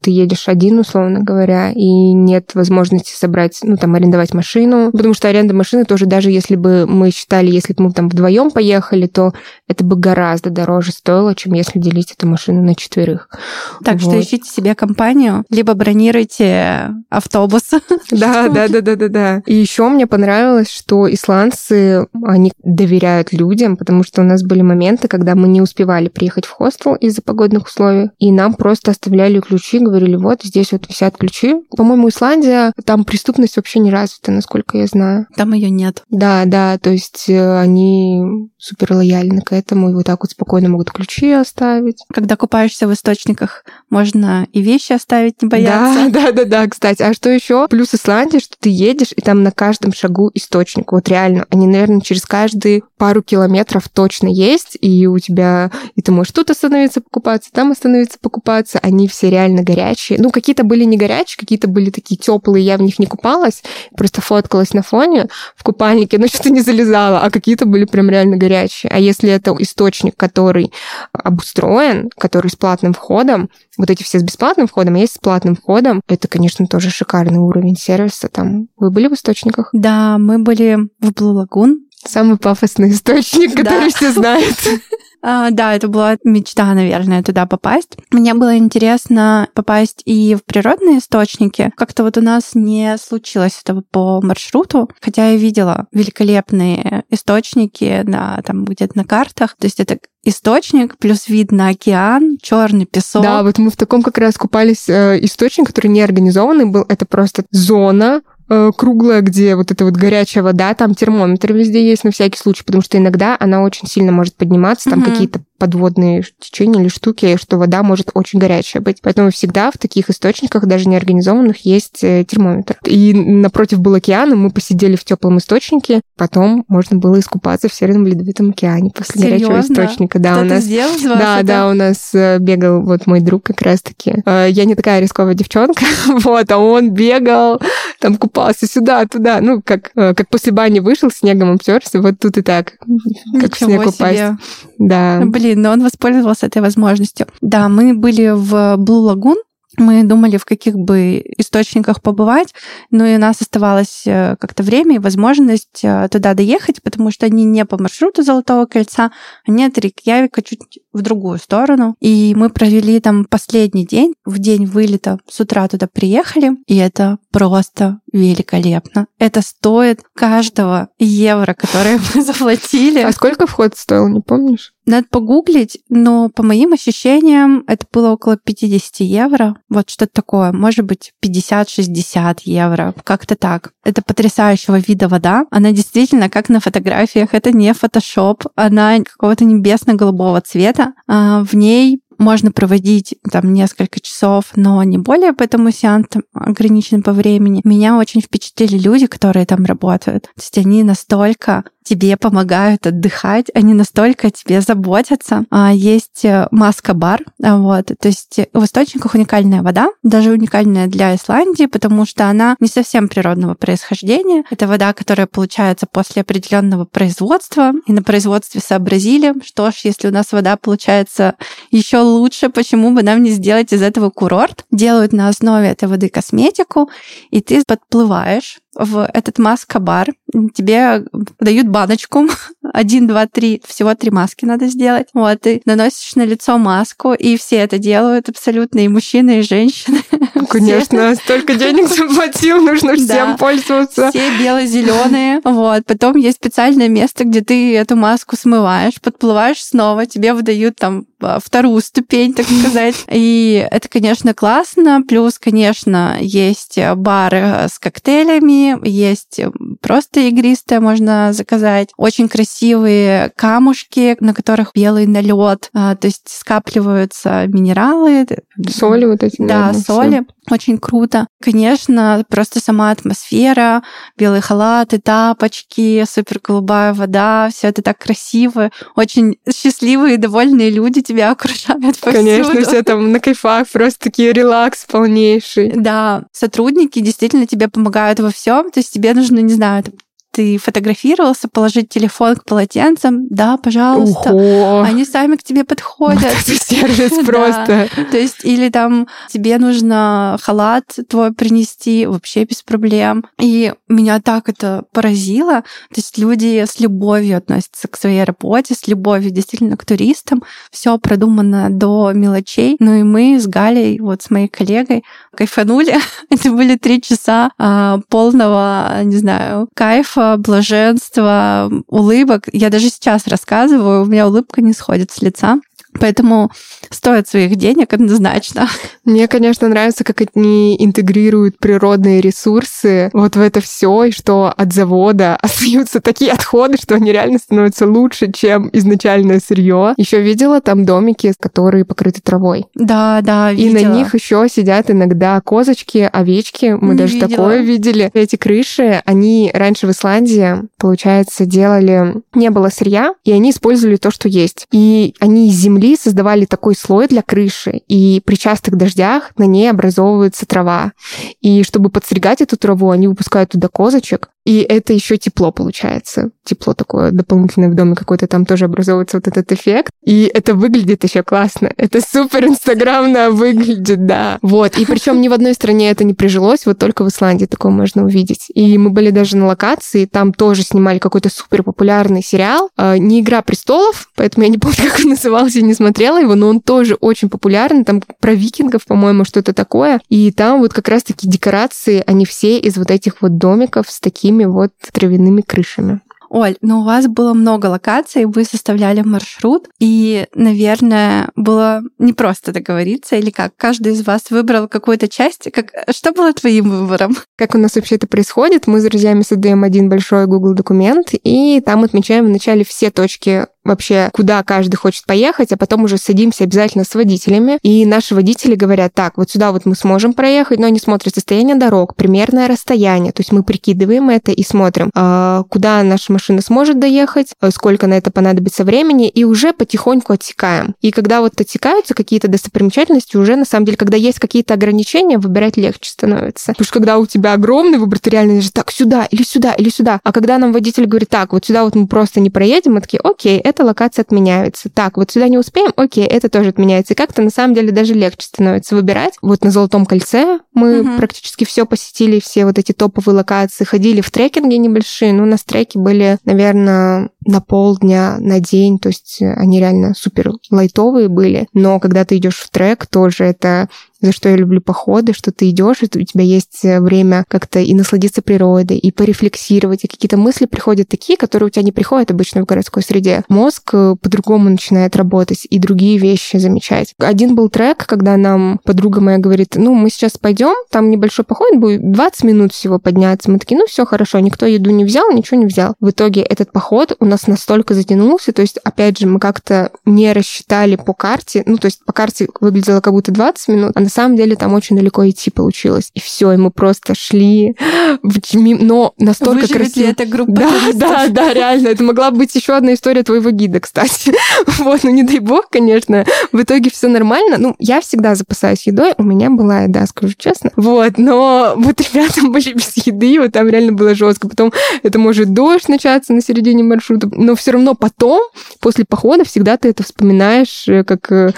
Speaker 2: ты едешь один, условно говоря, и нет возможности собрать, ну, там, арендовать машину. Потому что аренда машины тоже, даже если бы мы считали, если бы мы там вдвоем поехали, то это бы гораздо дороже стоило, чем если делить эту машину на четверых.
Speaker 1: Так вот. что ищите себе компанию, либо бронируйте автобус.
Speaker 2: Да, да, да, да, да, да. И еще мне понравилось, что исландцы, они доверяют людям, потому что у нас были моменты, когда мы не успевали приехать в хостел из-за погодных условий, и нам просто оставляли ключи, говорили, вот здесь вот висят ключи. По-моему, Исландия, там преступность вообще не развита, насколько я знаю.
Speaker 1: Там ее нет.
Speaker 2: Да, да, то есть э, они супер лояльны к этому и вот так вот спокойно могут ключи оставить.
Speaker 1: Когда купаешься в источниках, можно и вещи оставить, не бояться.
Speaker 2: Да, да, да, да, кстати. А что еще? Плюс Исландия, что ты едешь, и там на каждом шагу источник. Вот реально, они, наверное, через каждые пару километров точно есть, и у тебя, и ты можешь тут остановиться покупаться, там остановиться покупаться. Они все реально горячие. Ну, какие-то были не горячие, какие-то были такие теплые, я в них не купалась, просто фоткалась на фоне в купальнике, но что-то не залезала, а какие-то были прям реально горячие. А если это источник, который обустроен, который с платным входом, вот эти все с бесплатным входом, а есть с платным входом, это, конечно, тоже шикарный уровень сервиса. Там вы были в источниках?
Speaker 1: Да, мы были в Blue Lagoon.
Speaker 2: Самый пафосный источник, который все знают.
Speaker 1: А, да, это была мечта, наверное, туда попасть. Мне было интересно попасть и в природные источники. Как-то вот у нас не случилось этого по маршруту, хотя я видела великолепные источники, да, там где-то на картах. То есть это источник, плюс вид на океан, черный песок.
Speaker 2: Да, вот мы в таком как раз купались э, источник, который не организованный был. Это просто зона Э, круглая, где вот эта вот горячая вода, там термометр везде есть на всякий случай, потому что иногда она очень сильно может подниматься, там угу. какие-то подводные течения или штуки, что вода может очень горячая быть. Поэтому всегда в таких источниках, даже неорганизованных, есть э, термометр. И напротив был океан, и мы посидели в теплом источнике, потом можно было искупаться в Северном Ледовитом океане после Серьезно? горячего источника.
Speaker 1: Да, у нас, сделал
Speaker 2: да,
Speaker 1: это?
Speaker 2: да, у нас э, бегал вот мой друг как раз-таки. Я не такая рисковая девчонка, вот, а он бегал, там купался сюда, туда, ну, как, э, как после бани вышел, снегом обтерся, вот тут и так, как в снег упасть. Да.
Speaker 1: Блин, но он воспользовался этой возможностью. Да, мы были в Blue Lagoon, Мы думали, в каких бы источниках побывать, но и у нас оставалось э, как-то время и возможность э, туда доехать, потому что они не по маршруту Золотого кольца, они от Рейкьявика чуть в другую сторону. И мы провели там последний день, в день вылета с утра туда приехали, и это просто великолепно. Это стоит каждого евро, которое мы заплатили.
Speaker 2: А сколько вход стоил, не помнишь?
Speaker 1: Надо погуглить, но по моим ощущениям это было около 50 евро. Вот что-то такое. Может быть, 50-60 евро. Как-то так. Это потрясающего вида вода. Она действительно, как на фотографиях, это не фотошоп. Она какого-то небесно-голубого цвета. А в ней можно проводить там несколько часов, но не более, поэтому сеанс там, ограничен по времени. Меня очень впечатлили люди, которые там работают. То есть они настолько тебе помогают отдыхать, они настолько о тебе заботятся. А есть э, маска-бар, а, вот, то есть в источниках уникальная вода, даже уникальная для Исландии, потому что она не совсем природного происхождения. Это вода, которая получается после определенного производства, и на производстве сообразили, что ж, если у нас вода получается еще лучше, почему бы нам не сделать из этого курорт? Делают на основе этой воды косметику, и ты подплываешь в этот маска-бар. Тебе дают баночку. Один, два, три. Всего три маски надо сделать. Вот, ты наносишь на лицо маску, и все это делают абсолютно, и мужчины, и женщины.
Speaker 2: Конечно, столько денег заплатил, нужно всем пользоваться.
Speaker 1: Все бело-зеленые. Вот. Потом есть специальное место, где ты эту маску смываешь, подплываешь снова, тебе выдают там а, вторую ступень, так сказать. И это, конечно, классно. Плюс, конечно, есть бары с коктейлями, есть просто игристое можно заказать. Очень красивые камушки, на которых белый налет, а, то есть скапливаются минералы.
Speaker 2: Соли вот эти.
Speaker 1: Да, соли. Очень круто. Конечно, просто сама атмосфера, белые халаты, тапочки, супер голубая вода, все это так красиво. Очень счастливые и довольные люди тебя окружают повсюду.
Speaker 2: Конечно, все там на кайфах, просто такие релакс полнейший.
Speaker 1: Да, сотрудники действительно тебе помогают во всем. То есть тебе нужно, не знаю, Laden. Ты фотографировался, положить телефон к полотенцам, да, пожалуйста.
Speaker 2: Ого.
Speaker 1: Они сами к тебе подходят. Вот
Speaker 2: это сервис просто.
Speaker 1: То есть, или там тебе нужно халат твой принести, вообще без проблем. И меня так это поразило. То есть люди с любовью относятся к своей работе, с любовью действительно к туристам. Все продумано до мелочей. Ну и мы с Галей, вот с моей коллегой, кайфанули. это были три часа а, полного, не знаю, кайфа, блаженства, улыбок. Я даже сейчас рассказываю, у меня улыбка не сходит с лица. Поэтому стоит своих денег однозначно.
Speaker 2: Мне, конечно, нравится, как они интегрируют природные ресурсы вот в это все, и что от завода остаются такие отходы, что они реально становятся лучше, чем изначальное сырье. Еще видела там домики, которые покрыты травой.
Speaker 1: Да, да,
Speaker 2: видела. И на них еще сидят иногда козочки, овечки. Мы Не даже видела. такое видели. Эти крыши, они раньше в Исландии, получается, делали... Не было сырья, и они использовали то, что есть. И они из земли земли создавали такой слой для крыши, и при частых дождях на ней образовывается трава. И чтобы подстригать эту траву, они выпускают туда козочек, и это еще тепло получается. Тепло такое дополнительное в доме какой-то, там тоже образовывается вот этот эффект. И это выглядит еще классно. Это супер инстаграмно выглядит, да. Вот. И причем ни в одной стране это не прижилось, вот только в Исландии такое можно увидеть. И мы были даже на локации, там тоже снимали какой-то супер популярный сериал. А, не «Игра престолов», поэтому я не помню, как он назывался, не смотрела его, но он тоже очень популярный. Там про викингов, по-моему, что-то такое. И там вот как раз-таки декорации, они все из вот этих вот домиков с такими такими вот травяными крышами.
Speaker 1: Оль, ну у вас было много локаций, вы составляли маршрут, и, наверное, было не просто договориться, или как? Каждый из вас выбрал какую-то часть. Как... Что было твоим выбором?
Speaker 2: Как у нас вообще это происходит? Мы с друзьями создаем один большой Google документ, и там отмечаем вначале все точки вообще, куда каждый хочет поехать, а потом уже садимся обязательно с водителями, и наши водители говорят, так, вот сюда вот мы сможем проехать, но они смотрят состояние дорог, примерное расстояние, то есть мы прикидываем это и смотрим, а, куда наша машина сможет доехать, а, сколько на это понадобится времени, и уже потихоньку отсекаем. И когда вот отсекаются какие-то достопримечательности, уже на самом деле, когда есть какие-то ограничения, выбирать легче становится. Потому что когда у тебя огромный выбор, ты реально же так, сюда или сюда или сюда. А когда нам водитель говорит, так, вот сюда вот мы просто не проедем, мы такие, окей, это эта локация отменяется. Так, вот сюда не успеем, окей, это тоже отменяется. И как-то на самом деле даже легче становится выбирать. Вот на Золотом кольце мы угу. практически все посетили, все вот эти топовые локации, ходили в трекинги небольшие, ну, у нас треки были, наверное, на полдня, на день, то есть они реально супер лайтовые были, но когда ты идешь в трек, тоже это за что я люблю походы, что ты идешь, и у тебя есть э, время как-то и насладиться природой, и порефлексировать, и какие-то мысли приходят такие, которые у тебя не приходят обычно в городской среде. Мозг э, по-другому начинает работать и другие вещи замечать. Один был трек, когда нам подруга моя говорит, ну, мы сейчас пойдем, там небольшой поход будет, 20 минут всего подняться. Мы такие, ну, все хорошо, никто еду не взял, ничего не взял. В итоге этот поход у нас настолько затянулся, то есть, опять же, мы как-то не рассчитали по карте, ну, то есть по карте выглядело как будто 20 минут, а на самом деле там очень далеко идти получилось. И все, и мы просто шли, но настолько
Speaker 1: Выживет
Speaker 2: красиво.
Speaker 1: эта группа
Speaker 2: Да,
Speaker 1: туристов?
Speaker 2: да, да, реально. Это могла быть еще одна история твоего гида, кстати. Вот, ну не дай бог, конечно. В итоге все нормально. Ну, я всегда запасаюсь едой. У меня была, да, скажу честно. Вот, но вот ребята были без еды, вот там реально было жестко. Потом это может дождь начаться на середине маршрута. Но все равно потом, после похода, всегда ты это вспоминаешь э, как э,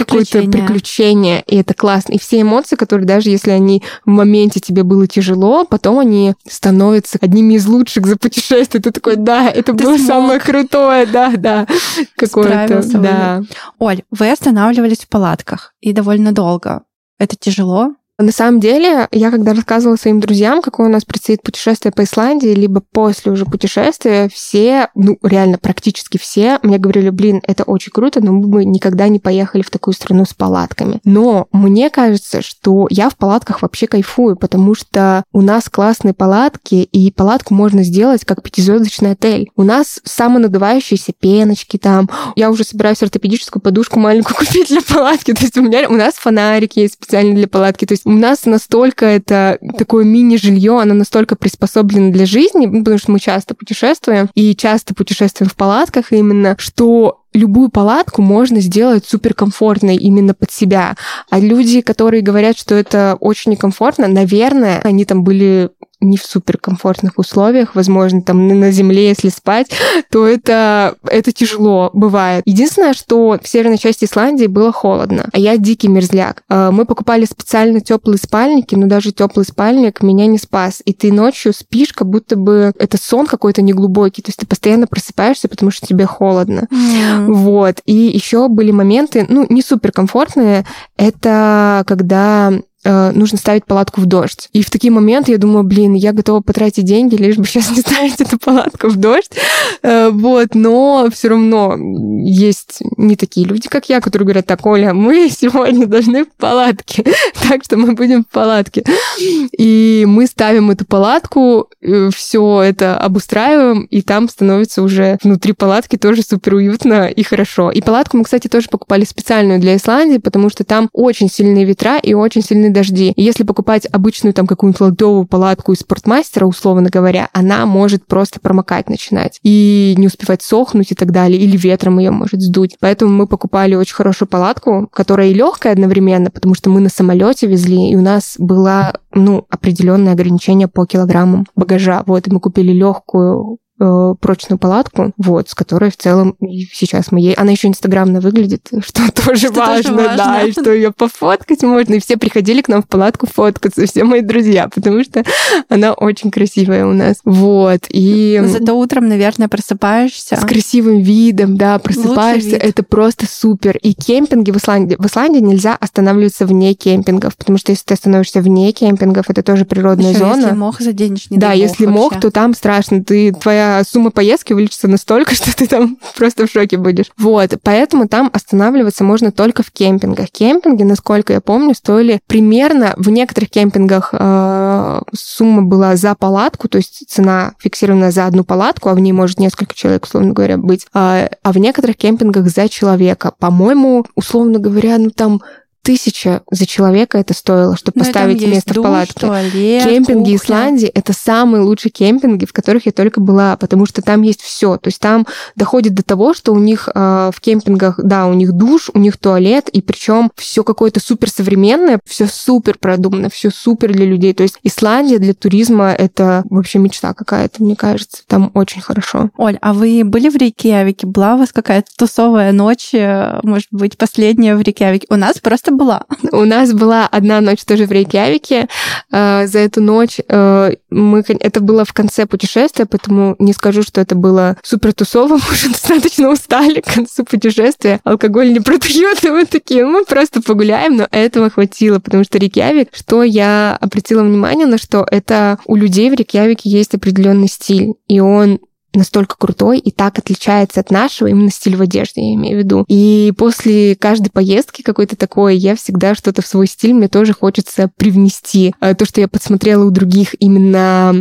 Speaker 2: какое-то
Speaker 1: Приключение.
Speaker 2: и это классно. И все эмоции, которые даже если они в моменте тебе было тяжело, потом они становятся одними из лучших за путешествие. Ты такой, да, это
Speaker 1: Ты
Speaker 2: было
Speaker 1: смог.
Speaker 2: самое крутое, да, да. Какое-то, да.
Speaker 1: Оль, вы останавливались в палатках и довольно долго. Это тяжело?
Speaker 2: На самом деле, я когда рассказывала своим друзьям, какое у нас предстоит путешествие по Исландии, либо после уже путешествия, все, ну, реально практически все, мне говорили, блин, это очень круто, но мы бы никогда не поехали в такую страну с палатками. Но мне кажется, что я в палатках вообще кайфую, потому что у нас классные палатки, и палатку можно сделать как пятизвездочный отель. У нас самонадувающиеся пеночки там. Я уже собираюсь ортопедическую подушку маленькую купить для палатки. То есть у меня у нас фонарик есть специально для палатки. То есть у нас настолько это такое мини-жилье, оно настолько приспособлено для жизни, ну, потому что мы часто путешествуем, и часто путешествуем в палатках именно, что любую палатку можно сделать суперкомфортной именно под себя. А люди, которые говорят, что это очень некомфортно, наверное, они там были не в суперкомфортных условиях, возможно, там на земле, если спать, то это, это тяжело бывает. Единственное, что в северной части Исландии было холодно, а я дикий мерзляк. Э, Мы покупали специально теплые спальники, но даже теплый спальник меня не спас. И ты ночью спишь, как будто бы это сон какой-то неглубокий, то есть ты постоянно просыпаешься, потому что тебе холодно. Вот. И еще были моменты, ну, не суперкомфортные. Это когда э, нужно ставить палатку в дождь. И в такие моменты я думаю, блин, я готова потратить деньги, лишь бы сейчас не ставить эту палатку в дождь. Э, Вот, но все равно есть не такие люди, как я, которые говорят, так, Оля, мы сегодня должны в палатке, так что мы будем в палатке. И мы ставим эту палатку, все это обустраиваем, и там становится уже внутри палатки тоже супер уютно и хорошо. И палатку мы, кстати, тоже покупали специальную для Исландии, потому что там очень сильные ветра и очень сильные дожди. Если покупать обычную там какую-нибудь лодовую палатку из спортмастера, условно говоря, она может просто промокать начинать и не успевать сохнуть и так далее, или ветром ее может сдуть. Поэтому мы покупали очень хорошую палатку, которая и легкая одновременно, потому что мы на самолете везли, и у нас было ну, определенное ограничение по килограммам багажа. Вот, и мы купили легкую э, прочную палатку, вот, с которой в целом и сейчас мы ей... Она еще инстаграмно выглядит, что тоже
Speaker 1: Что тоже
Speaker 2: важно, да,
Speaker 1: важно.
Speaker 2: и что ее пофоткать можно. И все приходили к нам в палатку фоткаться, все мои друзья, потому что она очень красивая у нас. Вот, и...
Speaker 1: Но Зато утром, наверное, просыпаешься.
Speaker 2: С красивым видом, да, просыпаешься,
Speaker 1: вид.
Speaker 2: это просто супер. И кемпинги в Исландии, в Исландии нельзя останавливаться вне кемпингов, потому что если ты остановишься вне кемпингов, это тоже природная
Speaker 1: Ещё
Speaker 2: зона.
Speaker 1: Если мох заденешь, не
Speaker 2: да, если
Speaker 1: вообще.
Speaker 2: то там страшно. Ты, твоя сумма поездки увеличится настолько, что ты там просто в шоке будешь. Вот, поэтому там останавливаться можно только в кемпингах. Кемпинги, насколько я помню, стоили примерно в некоторых кемпингах э, сумма была за палатку, то есть цена фиксирована за одну палатку, а в ней может несколько человек, условно говоря, быть. А, а в некоторых кемпингах за человека. По-моему, условно говоря, ну там тысяча за человека это стоило, чтобы
Speaker 1: Ну, и
Speaker 2: поставить место
Speaker 1: душ,
Speaker 2: в палатке.
Speaker 1: туалет,
Speaker 2: Кемпинги
Speaker 1: кухня.
Speaker 2: Исландии это самые лучшие кемпинги, в которых я только была, потому что там есть все. То есть там доходит до того, что у них э, в кемпингах, да, у них душ, у них туалет, и причем все какое-то супер современное, все супер продумано, все супер для людей. То есть Исландия для туризма это вообще мечта какая-то, мне кажется. Там очень хорошо.
Speaker 1: Оль, а вы были в Рейкьявике? Была у вас какая-то тусовая ночь, э, может быть, последняя в Рейкьявике? У нас просто была.
Speaker 2: У нас была одна ночь тоже в Рейкьявике. Э, За эту ночь э, мы, это было в конце путешествия, поэтому не скажу, что это было супер тусово. Мы уже достаточно устали к концу путешествия. Алкоголь не продают, и мы такие, мы просто погуляем, но этого хватило, потому что Рейкьявик, что я обратила внимание на что, это у людей в Рейкьявике есть определенный стиль, и он настолько крутой и так отличается от нашего, именно стиль в одежде, я имею в виду. И после каждой поездки какой-то такой, я всегда что-то в свой стиль мне тоже хочется привнести. А То, что я подсмотрела у других, именно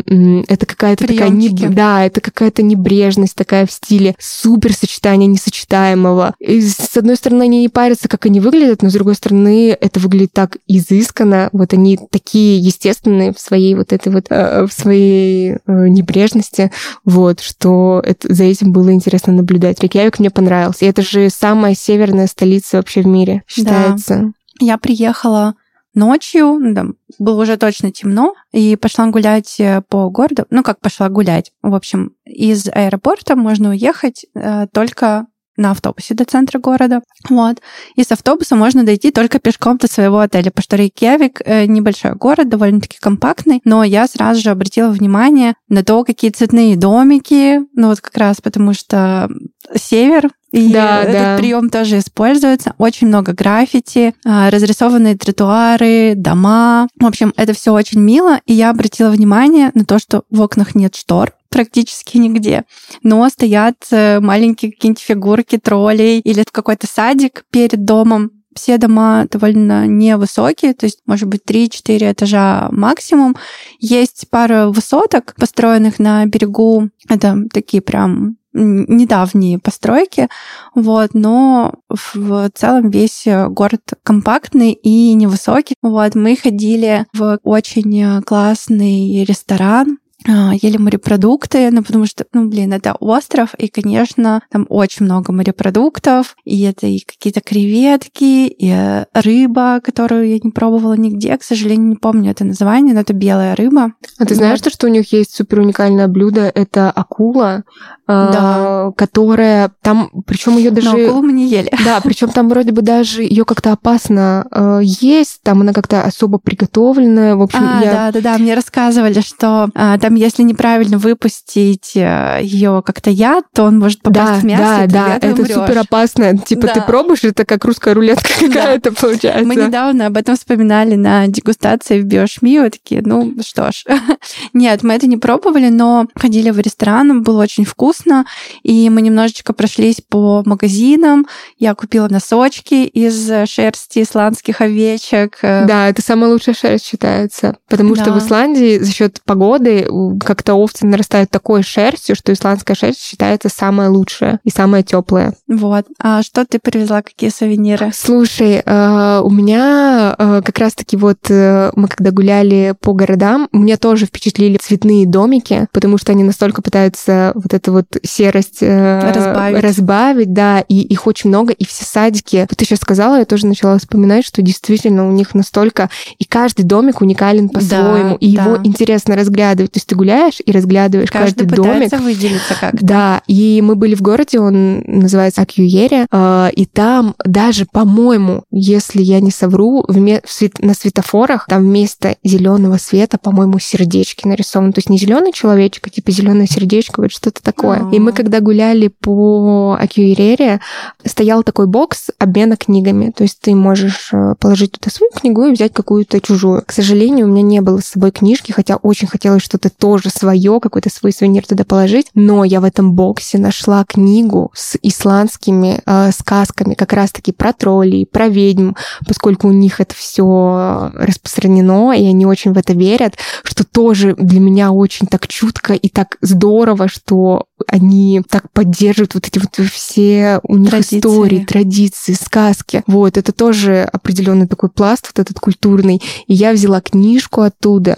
Speaker 2: это какая-то такая... не-. Да, это какая-то небрежность такая в стиле супер сочетания несочетаемого. И с одной стороны, они не парятся, как они выглядят, но с другой стороны, это выглядит так изысканно. Вот они такие естественные в своей вот этой вот, э, в своей э, небрежности. Вот, что это, за этим было интересно наблюдать. Рейкьявик мне понравился. И это же самая северная столица вообще в мире, считается.
Speaker 1: Я приехала ночью, ну, там, было уже точно темно, и пошла гулять э, по городу. Ну, как пошла гулять? В общем, из аэропорта можно уехать э, только на автобусе до центра города. Вот. И с автобуса можно дойти только пешком до своего отеля, потому что Рейкьявик э, небольшой город, довольно-таки компактный, но я сразу же обратила внимание на то, какие цветные домики, ну вот как раз потому что север, и
Speaker 2: Да,
Speaker 1: этот
Speaker 2: да.
Speaker 1: прием тоже используется. Очень много граффити, а, разрисованные тротуары, дома. В общем, это все очень мило. И я обратила внимание на то, что в окнах нет штор практически нигде. Но стоят э, маленькие какие-нибудь фигурки троллей или какой-то садик перед домом. Все дома довольно невысокие, то есть, может быть, 3-4 этажа максимум. Есть пара высоток, построенных на берегу. Это такие прям недавние постройки, вот, но в целом весь э, город компактный и невысокий. Вот, мы ходили в очень э, классный ресторан, ели морепродукты, ну, потому что, ну, блин, это остров, и, конечно, там очень много морепродуктов, и это и какие-то креветки, и э, рыба, которую я не пробовала нигде, к сожалению, не помню это название, но это белая рыба.
Speaker 2: А ты знаешь, то, что у них есть супер уникальное блюдо? Это акула, а,
Speaker 1: Да.
Speaker 2: которая там, причем ее даже...
Speaker 1: Но акулу мы не ели.
Speaker 2: Да, причем там вроде бы даже ее как-то опасно э, есть, там она как-то особо приготовленная. В общем,
Speaker 1: А,
Speaker 2: я...
Speaker 1: да, да, да, мне рассказывали, что а, там, если неправильно выпустить ее как-то яд, то он может попасть
Speaker 2: Да,
Speaker 1: в мясо,
Speaker 2: да,
Speaker 1: и ты
Speaker 2: да,
Speaker 1: этого
Speaker 2: это
Speaker 1: умрёшь.
Speaker 2: супер опасно. Типа ты
Speaker 1: Да.
Speaker 2: пробуешь, это как русская рулетка какая-то получается.
Speaker 1: Мы недавно об этом вспоминали на дегустации в Биошмио, такие, ну что ж. Нет, мы это не пробовали, но ходили в ресторан, было очень вкусно, и мы немножечко прошлись по магазинам. Я купила носочки из шерсти исландских овечек.
Speaker 2: Да, это самая лучшая шерсть считается. Потому что
Speaker 1: Да.
Speaker 2: в Исландии за счет погоды как-то овцы нарастают такой шерстью, что исландская шерсть считается самая лучшая и самая теплая.
Speaker 1: Вот. А что ты привезла, какие сувениры?
Speaker 2: Слушай, э, у меня э, как раз-таки вот э, мы когда гуляли по городам, меня тоже впечатлили цветные домики, потому что они настолько пытаются вот эту вот серость
Speaker 1: Разбавить.
Speaker 2: разбавить, да, и их очень много, и все садики. Вот ты сейчас сказала, я тоже начала вспоминать, что действительно у них настолько, и каждый домик уникален по-своему,
Speaker 1: Да,
Speaker 2: и его
Speaker 1: да.
Speaker 2: интересно разглядывать. То есть ты гуляешь и разглядываешь
Speaker 1: Каждый
Speaker 2: каждый домик.
Speaker 1: выделиться как-то.
Speaker 2: Да, и мы были в городе, он называется Акьюере, э, и там даже, по-моему, если я не совру, на светофорах там вместо зеленого света, по-моему, сердечки нарисованы. То есть не зеленый человечек, а типа зеленое сердечко, вот что-то такое. И мы,
Speaker 1: А.
Speaker 2: когда гуляли по Акьюере, стоял такой бокс обмена книгами. То есть ты можешь э, положить туда свою книгу и взять какую-то чужую. К сожалению, у меня не было с собой книжки, хотя очень хотелось что-то тоже свое, какой-то свой сувенир туда положить. Но я в этом боксе нашла книгу с исландскими э, сказками, как раз-таки про троллей, про ведьм, поскольку у них это все распространено, и они очень в это верят, что тоже для меня очень так чутко и так здорово, что они так поддерживают вот эти вот все у них традиции. истории, традиции, сказки. Вот, это тоже определенный такой пласт, вот этот культурный. И я взяла книжку оттуда,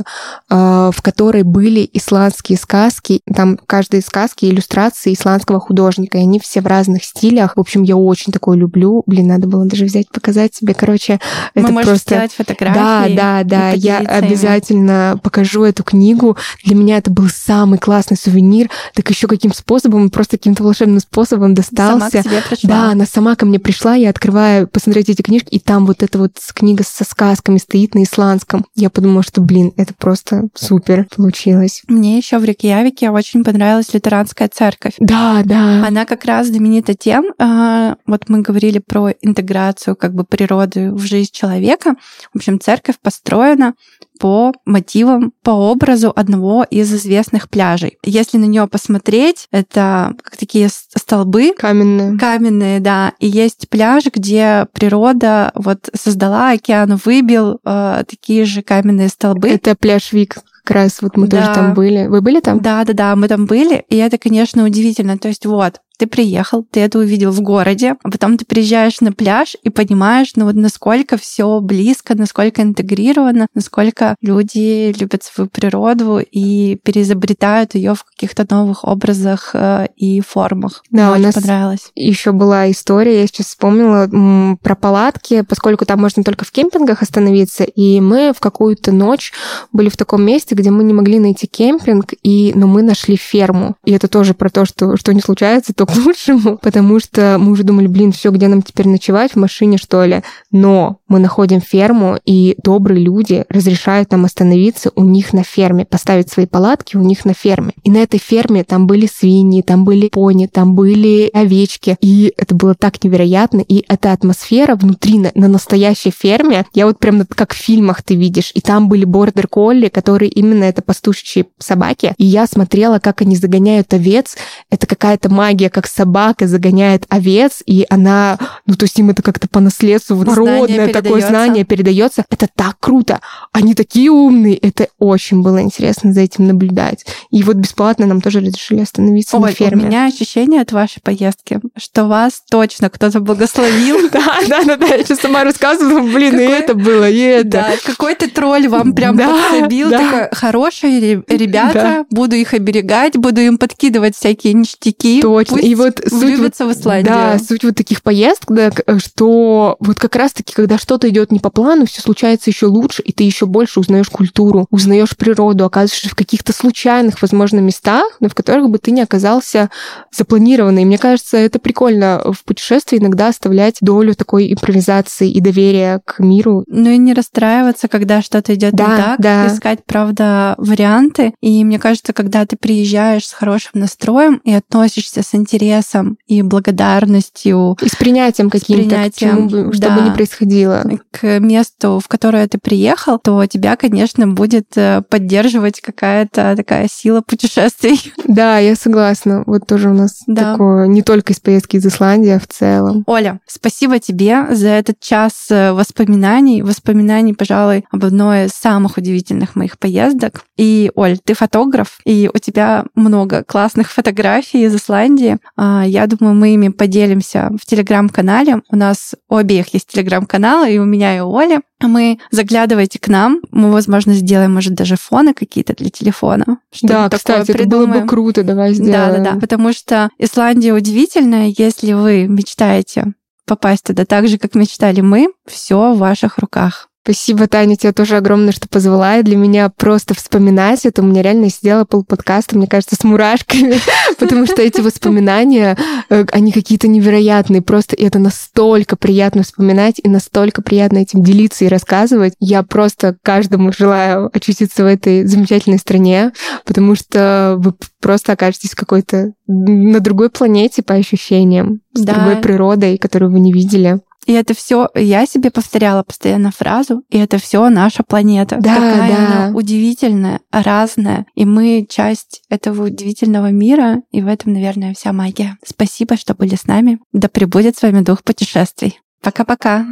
Speaker 2: а, в которой были исландские сказки. Там каждой сказки иллюстрации исландского художника, и они все в разных стилях. В общем, я очень такое люблю. Блин, надо было даже взять, показать себе. Короче,
Speaker 1: Мы
Speaker 2: это
Speaker 1: можем
Speaker 2: просто...
Speaker 1: сделать фотографии.
Speaker 2: Да, да, да. Я обязательно ими. покажу эту книгу. Для меня это был самый классный сувенир. Так еще каким способом, просто каким-то волшебным способом достался.
Speaker 1: Сама к тебе пришла.
Speaker 2: Да, она сама ко мне пришла, я открываю, посмотреть эти книжки, и там вот эта вот книга со сказками стоит на исландском. Я подумала, что, блин, это просто супер получилось.
Speaker 1: Мне еще в Рейкьявике очень понравилась лютеранская церковь.
Speaker 2: Да, да.
Speaker 1: Она как раз знаменита тем, а, вот мы говорили про интеграцию как бы природы в жизнь человека. В общем, церковь построена по мотивам, по образу одного из известных пляжей. Если на нее посмотреть, это как такие столбы.
Speaker 2: Каменные.
Speaker 1: Каменные, да. И есть пляж, где природа вот создала, океан выбил э, такие же каменные столбы.
Speaker 2: Это пляж Вик как раз вот мы да. тоже там были. Вы были там?
Speaker 1: Да, да, да, мы там были, и это, конечно, удивительно. То есть вот, ты приехал, ты это увидел в городе, а потом ты приезжаешь на пляж и понимаешь, ну вот насколько все близко, насколько интегрировано, насколько люди любят свою природу и переизобретают ее в каких-то новых образах э, и формах.
Speaker 2: Да,
Speaker 1: Мне
Speaker 2: у нас
Speaker 1: понравилось.
Speaker 2: Еще была история, я сейчас вспомнила про палатки, поскольку там можно только в кемпингах остановиться, и мы в какую-то ночь были в таком месте, где мы не могли найти кемпинг, и но мы нашли ферму. И это тоже про то, что что не случается, то к лучшему, потому что мы уже думали, блин, все, где нам теперь ночевать, в машине, что ли? Но мы находим ферму, и добрые люди разрешают нам остановиться у них на ферме, поставить свои палатки у них на ферме. И на этой ферме там были свиньи, там были пони, там были овечки. И это было так невероятно. И эта атмосфера внутри, на, на настоящей ферме, я вот прям как в фильмах ты видишь. И там были бордер-колли, которые именно это пастушечьи собаки. И я смотрела, как они загоняют овец. Это какая-то магия, как собака загоняет овец, и она, ну, то есть им это как-то по наследству, вот народное такое знание передается. Это так круто. Они такие умные. Это очень было интересно за этим наблюдать. И вот бесплатно нам тоже разрешили остановиться
Speaker 1: Ой,
Speaker 2: на ферме.
Speaker 1: у меня ощущение от вашей поездки, что вас точно кто-то благословил.
Speaker 2: Да, да, да, да. Я сейчас сама рассказывала, блин, и это было, и это.
Speaker 1: Какой-то тролль вам прям подсобил. Такой, хорошие ребята, буду их оберегать, буду им подкидывать всякие ништяки.
Speaker 2: Точно и вот
Speaker 1: суть вот, в Исландию.
Speaker 2: Да, суть вот таких поездок, да, что вот как раз-таки, когда что-то идет не по плану, все случается еще лучше, и ты еще больше узнаешь культуру, узнаешь природу, оказываешься в каких-то случайных, возможно, местах, но в которых бы ты не оказался запланированный. И мне кажется, это прикольно в путешествии иногда оставлять долю такой импровизации и доверия к миру.
Speaker 1: Ну и не расстраиваться, когда что-то идет да, не так, да. искать, правда, варианты. И мне кажется, когда ты приезжаешь с хорошим настроем и относишься с интересом интересом и благодарностью.
Speaker 2: И с принятием каким-то, к чему что да, бы ни происходило.
Speaker 1: К месту, в которое ты приехал, то тебя, конечно, будет э, поддерживать какая-то такая сила путешествий.
Speaker 2: Да, я согласна. Вот тоже у нас да. такое не только из поездки из Исландии, а в целом.
Speaker 1: Оля, спасибо тебе за этот час э, воспоминаний. Воспоминаний, пожалуй, об одной из самых удивительных моих поездок. И, Оль, ты фотограф, и у тебя много классных фотографий из Исландии. А, я думаю, мы ими поделимся в телеграм-канале. У нас у обеих есть телеграм-каналы, и у меня, и у Оли. Мы заглядывайте к нам, мы, возможно, сделаем, может, даже фоны какие-то для телефона.
Speaker 2: Да, кстати, это было бы круто, давай сделаем.
Speaker 1: Да, да, да, потому что Исландия удивительная, если вы мечтаете попасть туда так же, как мечтали мы, все в ваших руках.
Speaker 2: Спасибо, Таня, тебе тоже огромное, что позвала. И для меня просто вспоминать это. У меня реально сидела пол подкаста, мне кажется, с мурашками, потому что эти воспоминания, э, они какие-то невероятные. Просто это настолько приятно вспоминать и настолько приятно этим делиться и рассказывать. Я просто каждому желаю очутиться в этой замечательной стране, потому что вы просто окажетесь какой-то на другой планете по ощущениям, с да. другой природой, которую вы не видели.
Speaker 1: И это все, я себе повторяла постоянно фразу, и это все наша планета.
Speaker 2: Да,
Speaker 1: Какая
Speaker 2: да.
Speaker 1: она удивительная, разная. И мы часть этого удивительного мира, и в этом, наверное, вся магия. Спасибо, что были с нами. Да пребудет с вами дух путешествий. Пока-пока.